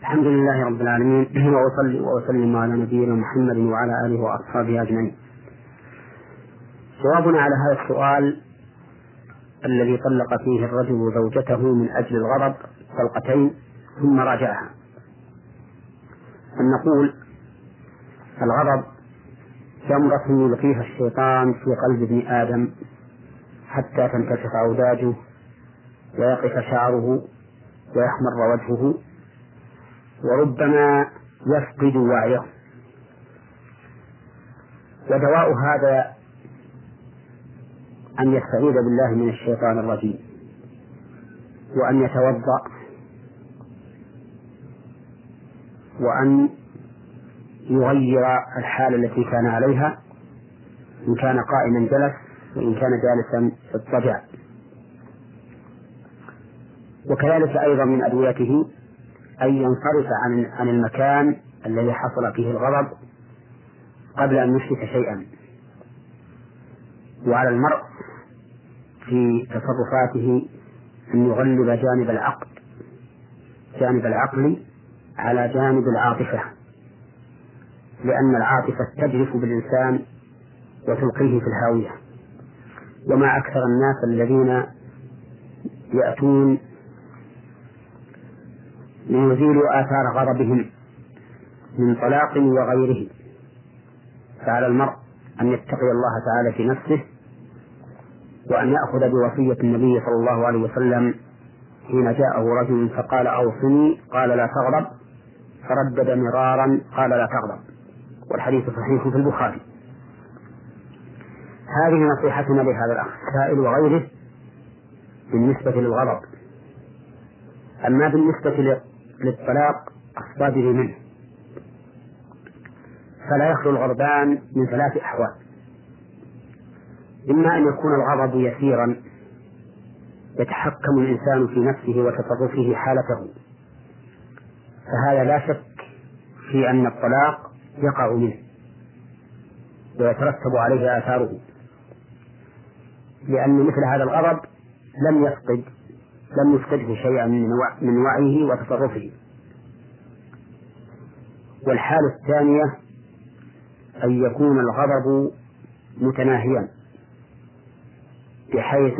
الحمد لله رب العالمين وأصلي وأسلم على نبينا محمد وعلى آله وأصحابه أجمعين. جوابنا على هذا السؤال الذي طلق فيه الرجل زوجته من أجل الغضب. طلقتين ثم راجعها. أن نقول الغضب جمرة يلقيها الشيطان في قلب ابن آدم حتى تنكشف أوداجه ويقف شعره ويحمر وجهه وربما يفقد وعيه. ودواء هذا أن يستعيذ بالله من الشيطان الرجيم وأن يتوضأ وأن يغير الحالة التي كان عليها إن كان قائما جلس وإن كان جالسا اضطجع وكذلك أيضا من أدويته أن ينصرف عن عن المكان الذي حصل فيه الغضب قبل أن يشرك شيئا. وعلى المرء في تصرفاته أن يغلب جانب العقل جانب العقل على جانب العاطفة لأن العاطفة تجرف بالإنسان وتلقيه في الهاوية. وما أكثر الناس الذين يأتون ليزيلوا آثار غضبهم من طلاق وغيره. فعلى المرء أن يتقي الله تعالى في نفسه وأن يأخذ بوصية النبي صلى الله عليه وسلم حين جاءه رجل فقال أوصني قال لا تغضب. فردد مرارا قال لا تغضب. والحديث صحيح في البخاري. هذه نصيحتنا لهذا الأخ السائل وغيره بالنسبة للغضب. أما بالنسبة للطلاق الصادر منه. فلا يخلو الغضبان من ثلاث أحوال. إما أن يكون الغضب يسيرا يتحكم الإنسان في نفسه وتصرفه حالته. فهذا لا شك في أن الطلاق يقع منه ويترتب عليه آثاره لأن مثل هذا الغضب لم يفقد لم يفقده شيئا من وعيه وتصرفه. والحالة الثانية أن يكون الغضب متناهيا بحيث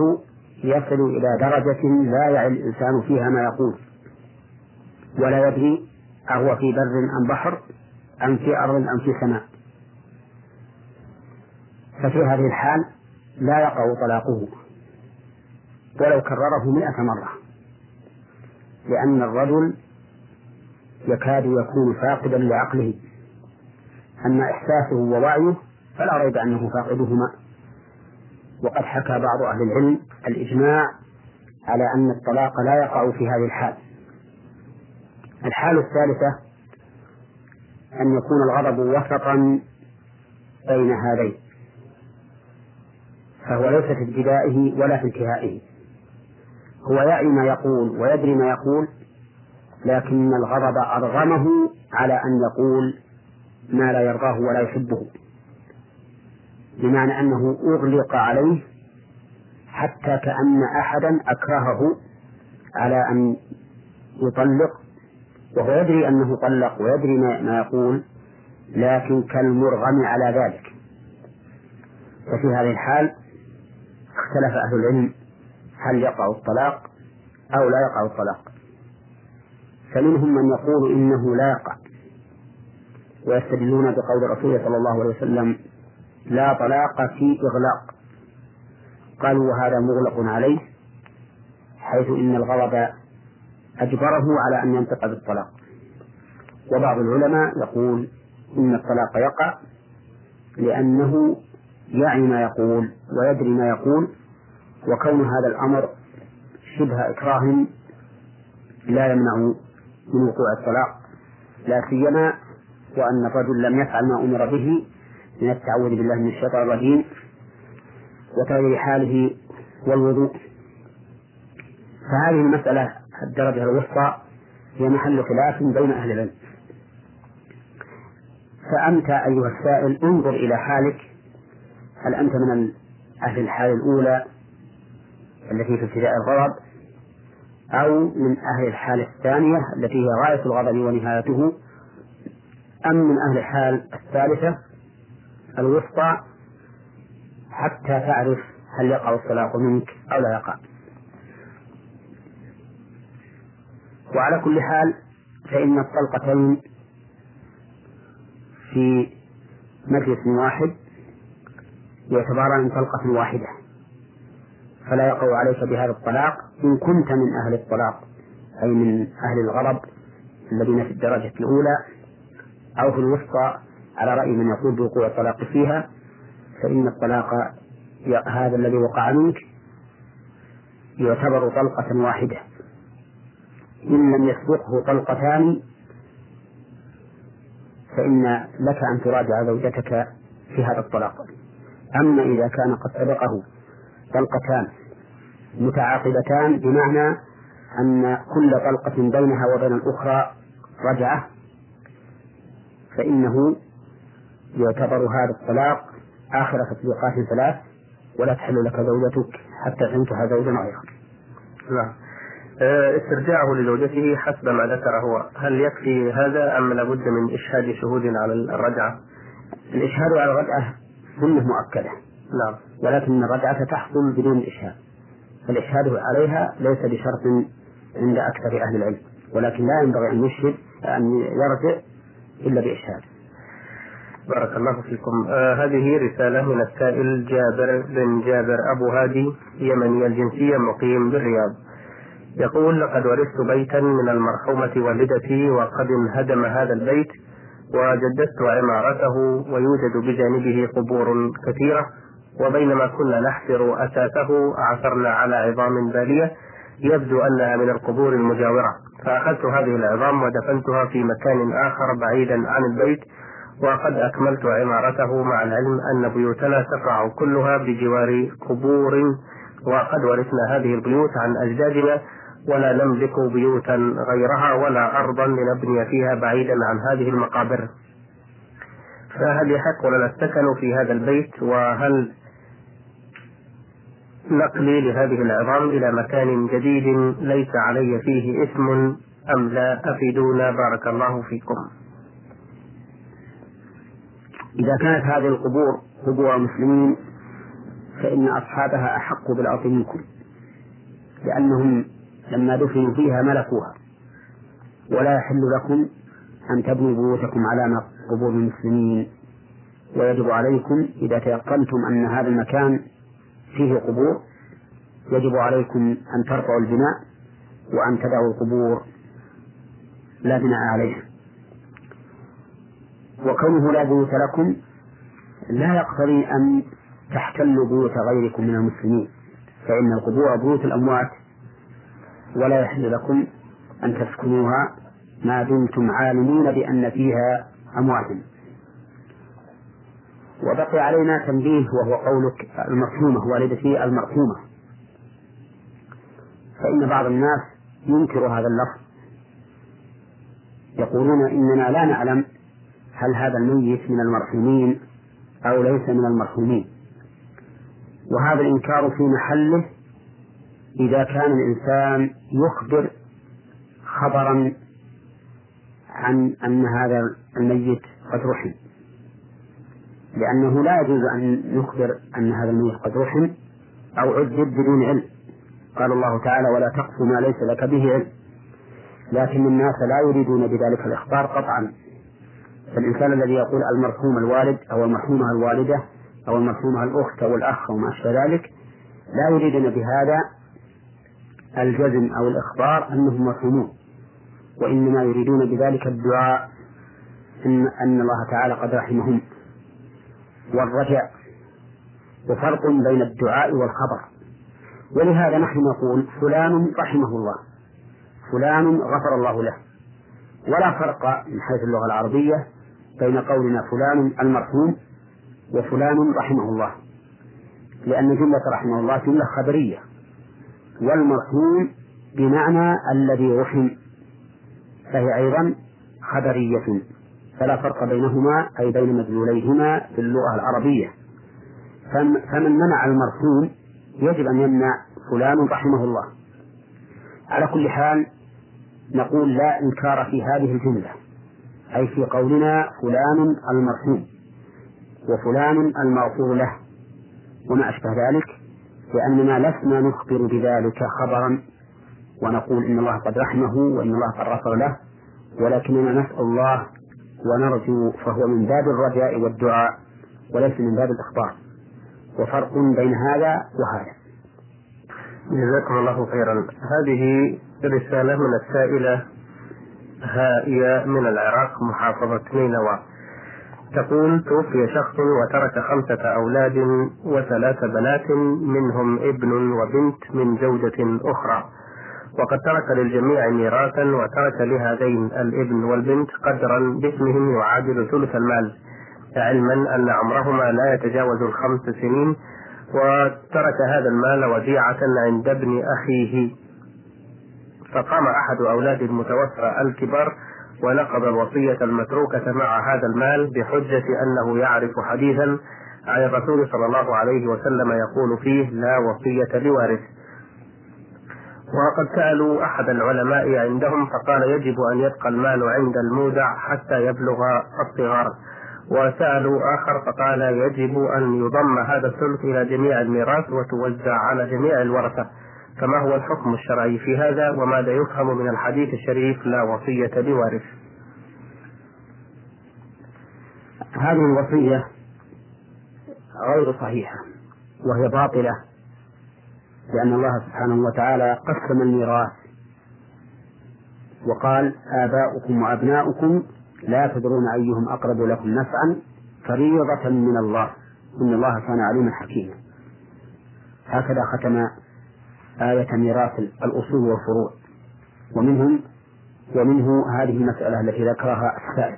يصل إلى درجة لا يعي الإنسان فيها ما يقول. ولا يدري أهو في بر أم بحر أم في أرض أم في سماء. ففي هذه الحال لا يقع طلاقه ولو كرره مئة مرة لأن الرجل يكاد يكون فاقدا لعقله. أما إحساسه ووعيه فلا ريب أنه فاقدهما. وقد حكى بعض أهل العلم الإجماع على أن الطلاق لا يقع في هذه الحال. الحالة الثالثة أن يكون الغضب وسطا بين هذين فهو ليس في ابتدائه ولا في انتهائه. هو يعي ما يقول ويدري ما يقول لكن الغضب أرغمه على أن يقول ما لا يرضاه ولا يحبه بمعنى أنه أغلق عليه حتى كأن أحدا أكرهه على أن يطلق وهو يدري أنه طلق ويدري ما يقول لكن كالمرغم على ذلك. ففي هذه الحال اختلف أهل العلم هل يقع الطلاق أو لا يقع الطلاق. فمنهم من يقول إنه لا يقع ويستدلون بقول الرسول صلى الله عليه وسلم لا طلاق في إغلاق. قالوا وهذا مغلق عليه حيث إن الغضب أجبره على أن ينطق بالطلاق. وبعض العلماء يقول إن الطلاق يقع لأنه يعي ما يقول ويدري ما يقول وكون هذا الأمر شبه إكراه لا يمنع من وقوع الطلاق. لا سيما وأن الرجل لم يفعل ما أمر به من التعوذ بالله من الشيطان الرجيم وتغيير حاله والوضوء. فهذه المسألة الدرجة الوسطى هي محل خلاف بين أهل العلم. فأنت أيها السائل انظر إلى حالك. هل أنت من أهل الحال الأولى التي في ابتداء الغضب؟ أو من أهل الحالة الثانية التي هي غاية الغضب ونهايته؟ أم من أهل الحال الثالثة الوسطى؟ حتى تعرف هل يقع الطلاق منك أو لا يقع. وعلى كل حال فإن الطلقتين في مجلس واحد يعتبران طلقة واحدة. فلا يقع عليك بهذا الطلاق إن كنت من أهل الطلاق أي من أهل الغضب الذين في الدرجة الأولى أو في الوسطى على رأي من يقول بوقوع الطلاق فيها فإن الطلاق هذا الذي وقع منك يعتبر طلقة واحدة. إن لم يسبقه طلقتان فإن لك أن تراجع زوجتك في هذا الطلاق أما إذا كان قد سبقه طلقتان متعاقبتان بمعنى أن كل طلقة بينها وبين الأخرى رجعة فإنه يعتبر هذا الطلاق آخر تطبيقات ثلاث ولا تحل لك زوجتك حتى تنكح زوجا غيره. نعم. آه، استرجاعه لزوجته حسب ما ذكر هو. هل يكفي هذا أم لابد من إشهاد شهود على الرجعة؟ الإشهاد على الرجعة سنة مؤكدة. نعم. ولكن الرجعة تحصل بدون إشهاد. فالإشهاد عليها ليس بشرط عند أكثر أهل العلم. ولكن لا ينبغي أن يشهد أن يرجع إلا بإشهاد. بارك الله فيكم. آه هذه رسالة من السائل جابر بن جابر أبو هادي يمني الجنسية مقيم بالرياض. يقول لقد ورثت بيتا من المرحومة والدتي وقد انهدم هذا البيت وجددت عمارته ويوجد بجانبه قبور كثيرة وبينما كنا نحفر أساسه عثرنا على عظام بالية يبدو أنها من القبور المجاورة. فأخذت هذه العظام ودفنتها في مكان آخر بعيدا عن البيت وقد أكملت عمارته مع العلم أن بيوتنا تقع كلها بجوار قبور وقد ورثنا هذه البيوت عن أجدادنا ولا نملك بيوتا غيرها ولا أرضا لنبني فيها بعيدا عن هذه المقابر. فهل يحق لنا السكن في هذا البيت؟ وهل نقلي لهذه العظام إلى مكان جديد ليس علي فيه اسم أم لا أفيدونا بارك الله فيكم؟ إذا كانت هذه القبور قبور مسلمين فإن أصحابها أحق بالأرض منكم لأنهم لما دفنوا فيها ملكوها. ولا يحل لكم أن تبنوا بيوتكم على قبور المسلمين. ويجب عليكم إذا تيقنتم أن هذا المكان فيه قبور يجب عليكم أن ترفعوا البناء وأن تدعوا القبور لا بناء عليها. وكونه لا بيوت لكم لا يقتضي أن تحتلوا بيوت غيركم من المسلمين. فإن القبور بيوت الأموات ولا يحل لكم أن تسكنوها ما دمتم عالمين بأن فيها أمواتا وبقي علينا تنبيه وهو قولك المرحومة والدتي المرحومة. فإن بعض الناس ينكر هذا اللفظ. يقولون إننا لا نعلم هل هذا الميت من المرحومين أو ليس من المرحومين. وهذا الإنكار في محله إذا كان الإنسان يخبر خبرا عن أن هذا الميت قد رحم. لأنه لا يجوز أن نخبر أن هذا الميت قد رحم أو عذب بدون علم. قال الله تعالى ولا تقف ما ليس لك به علم. لكن الناس لا يريدون بذلك الإخبار قطعا. فالإنسان الذي يقول المرحوم الوالد أو المرحومة الوالدة أو المرحومة الأخت أو الأخ أو ما أشبه ذلك لا يريدون بهذا الجزم أو الإخبار أنهم مرحومون وإنما يريدون بذلك الدعاء إن, أن الله تعالى قد رحمهم. والرجاء وفرق بين الدعاء والخبر. ولهذا نحن نقول فلان رحمه الله فلان غفر الله له. ولا فرق من حيث اللغة العربية بين قولنا فلان المرحوم وفلان رحمه الله لأن جملة رحمه الله جملة خبرية. والمرحوم بمعنى الذي رحم فهي أيضا خبرية فلا فرق بينهما أي بين مدلوليهما في اللغة العربية. فمن منع المرحوم يجب أن يمنع فلان رحمه الله. على كل حال نقول لا إنكار في هذه الجملة أي في قولنا فلان المرحوم وفلان المغفور له. وما أشبه ذلك. لأننا لسنا نخبر بذلك خبرا ونقول إن الله قد رحمه وإن الله قد غفر له ولكننا نسأل الله ونرجو فهو من باب الرجاء والدعاء وليس من باب الإخبار. وفرق بين هذا وهذا. جزاكم الله خيرا. هذه رسالة من السائلة هائية من العراق محافظة نينوى. تقول توفي شخص وترك خمسة أولاد وثلاث بنات منهم ابن وبنت من زوجة أخرى. وقد ترك للجميع ميراثا وترك لهذين الابن والبنت قدرا باسمهم يعادل ثلث المال علما أن عمرهما لا يتجاوز الخمس سنين. وترك هذا المال وديعة عند ابن أخيه. فقام أحد أولاد المتوفى الكبار ونقض الوصية المتروكة مع هذا المال بحجة أنه يعرف حديثا عن الرسول صلى الله عليه وسلم يقول فيه لا وصية لوارث. وقد سألوا أحد العلماء عندهم فقال يجب أن يبقى المال عند المودع حتى يبلغ الصغار. وسألوا آخر فقال يجب أن يضم هذا الثلث إلى جميع الميراث وتوزع على جميع الورثة. فما هو الحكم الشرعي في هذا وماذا يفهم من الحديث الشريف لا وصية لوارث. هذه الوصية غير صحيحة وهي باطلة لأن الله سبحانه وتعالى قسم الميراث وقال آباؤكم وأبناؤكم لا تدرون أيهم أقرب لكم نفعا فريضة من الله. إن الله كان عليما حكيما. هكذا ختم آية ميراث الأصول والفروع. ومنهم ومنه هذه المسألة التي ذكرها السائل.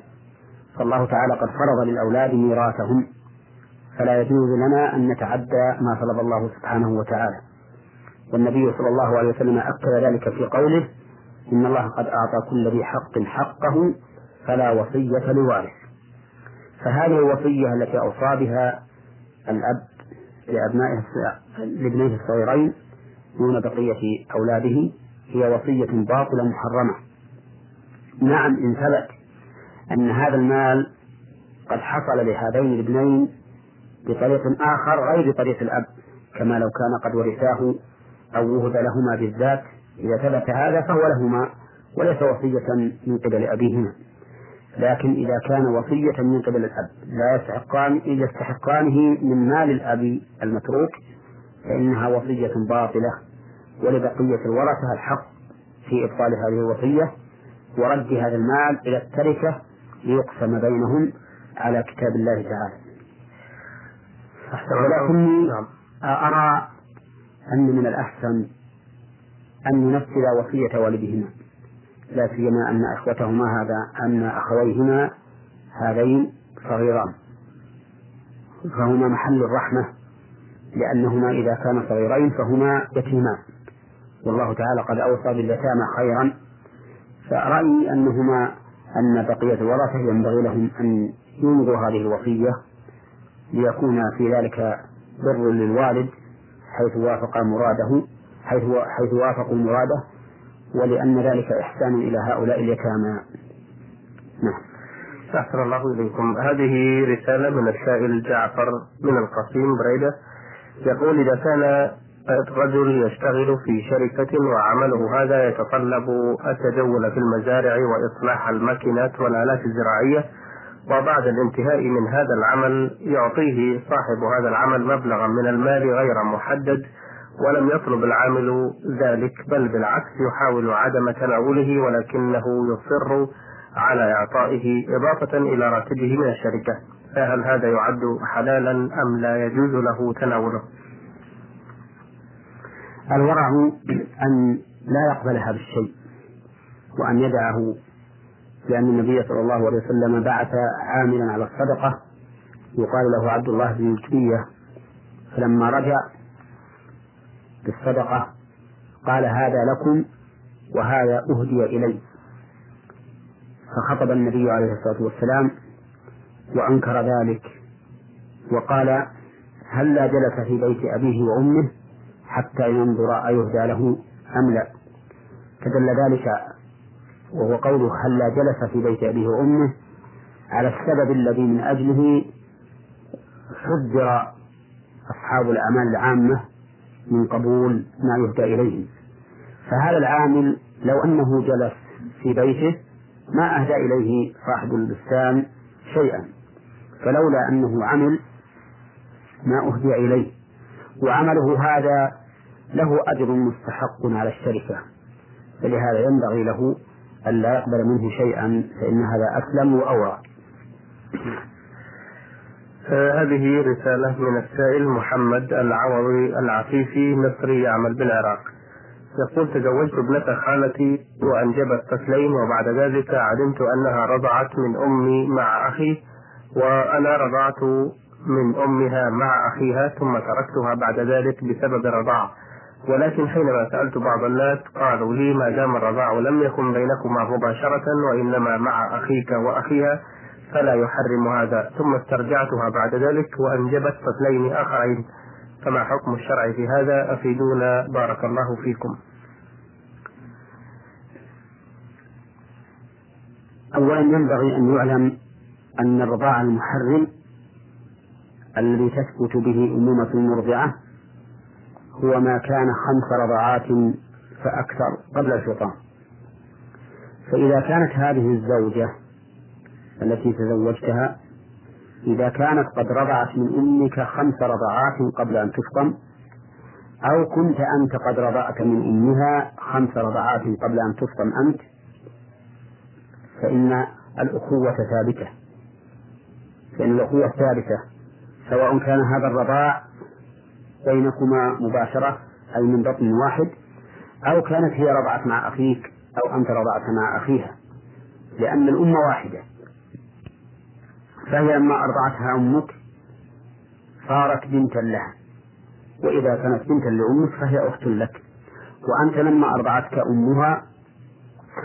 فالله تعالى قد فرض للأولاد ميراثهم. فلا يجوز لنا أن نتعدى ما فرض الله سبحانه وتعالى. والنبي صلى الله عليه وسلم أكد ذلك في قوله إن الله قد أعطى كل ذي حق حقه فلا وصية لوارث. فهذه الوصية التي أوصى بها الأب لأبنائه لابنيه الصغيرين دون بقية أولاده هي وصية باطلة محرمة. نعم إن ثبت أن هذا المال قد حصل لهذين الابنين بطريق آخر غير بطريق الأب كما لو كان قد ورثاه أو وهب لهما بالذات. إذا ثبت هذا فهو لهما وليس وصية من قبل أبيهما. لكن إذا كان وصية من قبل الأب لا يستحقان يستحقانه من مال الأب المتروك فإنها وصية باطلة. ولبقية الورثة الحق في إبطال هذه الوصية ورد هذا المال إلى التركة ليقسم بينهم على كتاب الله تعالى. ولكني نعم. أرى أن من الأحسن أن ننفذ وصية والدهما. لا سيما أن إخوتهما هذا أن أخويهما هذين صغيران. فهما محل الرحمة لأنهما إذا كانا صغيرين فهما يتيمان. والله تعالى قد أوصى باليتامى خيرا. فرأيي أنهما أن بقية الورثة ينبغي لهم أن ينظروا هذه الوصية ليكون في ذلك بر للوالد حيث وافق مراده حيث حيث وافقوا مراده ولأن ذلك إحسان إلى هؤلاء اليتامى. نعم. أحسن الله إليكم. هذه رسالة من السائل جعفر من القصيم بريدة. يقول إذا كان رجل يشتغل في شركة وعمله هذا يتطلب التجول في المزارع وإصلاح الماكينات والآلات الزراعية وبعد الانتهاء من هذا العمل يعطيه صاحب هذا العمل مبلغا من المال غير محدد ولم يطلب العامل ذلك بل بالعكس يحاول عدم تناوله ولكنه يصر على إعطائه إضافة إلى راتبه من الشركة. فهل هذا يعد حلالا أم لا يجوز له تناوله؟ الورع أن لا يقبل هذا الشيء وأن يدعه لأن النبي صلى الله عليه وسلم بعث عاملا على الصدقة. يقال له عبد الله بن الجبية فلما رجع بالصدقة قال هذا لكم وهذا أهدي إلي. فخطب النبي عليه الصلاة والسلام وأنكر ذلك وقال هلا جلس في بيت أبيه وأمه؟ حتى ينظر أيهدى له أم لا. فدل ذلك وهو قوله هلا جلس في بيت أبيه وأمه على السبب الذي من أجله حذر أصحاب الأعمال العامة من قبول ما يهدى إليهم فهذا العامل لو أنه جلس في بيته ما أهدى إليه صاحب البستان شيئا. فلولا أنه عمل ما أهدي إليه. وعمله هذا له أجر مستحق على الشركة. فلهذا ينبغي له ألا يقبل منه شيئا فإن هذا أسلم وأورى هذه رسالة من السائل محمد العوضي العفيفي مصري يعمل بالعراق. يقول تزوجت ابنة خالتي وأنجبت طفلين وبعد ذلك علمت أنها رضعت من أمي مع أخي وأنا رضعت من أمها مع أخيها ثم تركتها بعد ذلك بسبب الرضاعة ولكن حينما سألت بعض الناس قالوا لي ما دام الرضاع لم يكن بينكما مباشرة وإنما مع أخيك وأخيها فلا يحرم هذا. ثم استرجعتها بعد ذلك وأنجبت طفلين آخرين. فما حكم الشرع في هذا؟ أفيدونا. بارك الله فيكم. أولا ينبغي أن يعلم أن الرضاع المحرم الذي تثبت به أمومة المرضعة هو ما كان خمس رضعات فأكثر قبل الفطام. فإذا كانت هذه الزوجة التي تزوجتها إذا كانت قد رضعت من أمك خمس رضعات قبل أن تفطم أو كنت أنت قد رضعت من أمها خمس رضعات قبل أن تفطم أنت فإن الأخوة ثابتة. فإن الأخوة ثابتة. سواء كان هذا الرضاع بينكما مباشرة أي من بطن واحد أو كانت هي رضعت مع أخيك أو أنت رضعت مع أخيها لأن الأمة واحدة. فهي لما أرضعتها أمك صارت بنتا لها وإذا كانت بنتا لأمك فهي أخت لك. وأنت لما أرضعتك أمها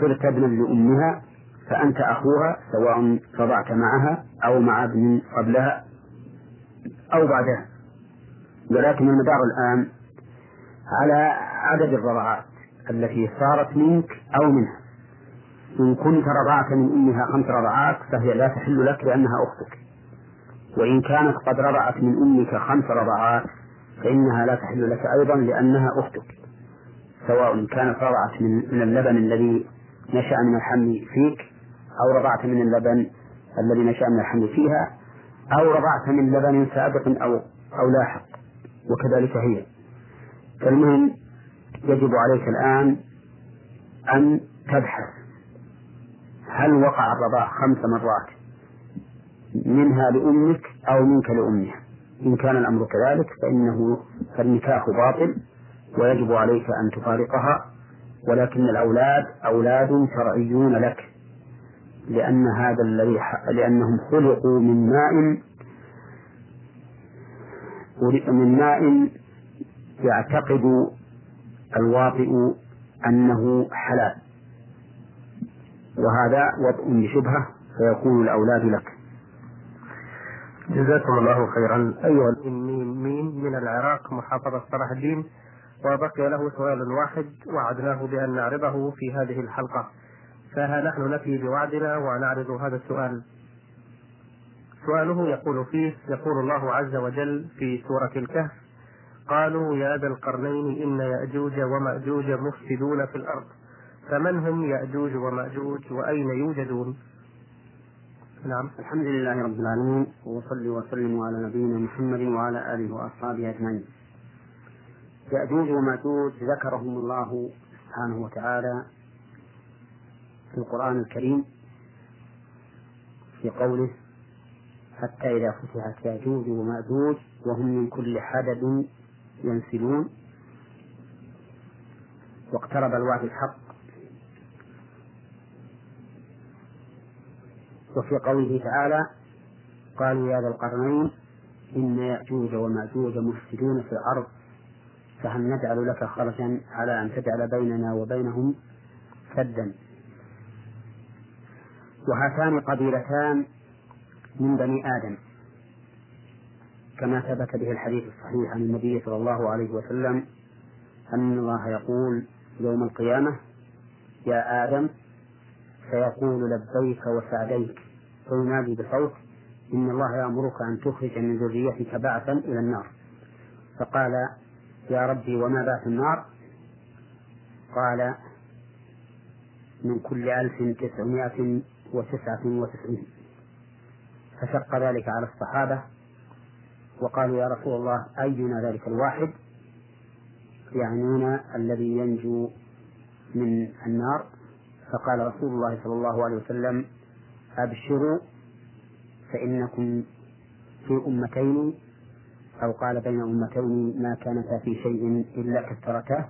صرت ابنا لأمها فأنت أخوها سواء رضعت معها أو مع ابن قبلها. أو بعدها. ولكن المدار الآن على عدد الرضعات التي صارت منك أو منها. إن كنت رضعت من أمها خمس رضعات فهي لا تحل لك لأنها أختك. وإن كانت قد رضعت من أمك خمس رضعات فإنها لا تحل لك أيضا لأنها أختك. سواء كانت رضعت من اللبن الذي نشأ من الحمل فيك أو رضعت من اللبن الذي نشأ من الحمل فيها أو رضعت من لبن سابق أو أو لاحق وكذلك هي. فالمهم يجب عليك الآن أن تبحث. هل وقع الرضاع خمس مرات منها لأمك أو منك لأمها؟ إن كان الأمر كذلك فإنه فالنكاح باطل ويجب عليك أن تفارقها ولكن الأولاد أولاد شرعيون لك. لأن هذا الذي لأنهم خلقوا من ماء من ماء يعتقد الواطئ أنه حلال. وهذا وطء بشبهة فيكون الأولاد لك. جزاكم الله خيرا. أيها ميم ميم من العراق محافظة صلاح الدين وبقي له سؤال واحد وعدناه بأن نعرضه في هذه الحلقة. فها نحن نفي بوعدنا ونعرض هذا السؤال. سؤاله يقول فيه يقول الله عز وجل في سورة الكهف قالوا يا ذا القرنين إن يأجوج ومأجوج مفسدون في الأرض فمن هم يأجوج ومأجوج وأين يوجدون؟ نعم. الحمد لله رب العالمين وصلي وسلم على نبينا محمد وعلى آله وأصحابه أجمعين. يأجوج ومأجوج ذكرهم الله سبحانه وتعالى في القرآن الكريم في قوله حتى إذا فتحت يأجوج ومأجوج وهم من كل حدب ينسلون واقترب الوعد الحق وفي قوله تعالى قالوا يا ذا القرنين إن يأجوج ومأجوج مفسدون في الأرض فهل نجعل لك خرجا على أن تجعل بيننا وبينهم سدا؟ وهاتان قبيلتان من بني آدم كما ثبت به الحديث الصحيح عن النبي صلى الله عليه وسلم أن الله يقول يوم القيامة يا آدم فيقول لبيك وسعديك فينادي بصوت إن الله يأمرك أن تخرج من ذريتك بعثا إلى النار. فقال يا ربي وما بعث النار؟ قال من كل ألف تسعمائة وتسعة وتسعين. فشق ذلك على الصحابة وقالوا يا رسول الله أينا ذلك الواحد؟ يعنون الذي ينجو من النار. فقال رسول الله صلى الله عليه وسلم أبشروا فإنكم في أمتين. أو قال بين أمتين ما كانتا في شيء إلا كثرته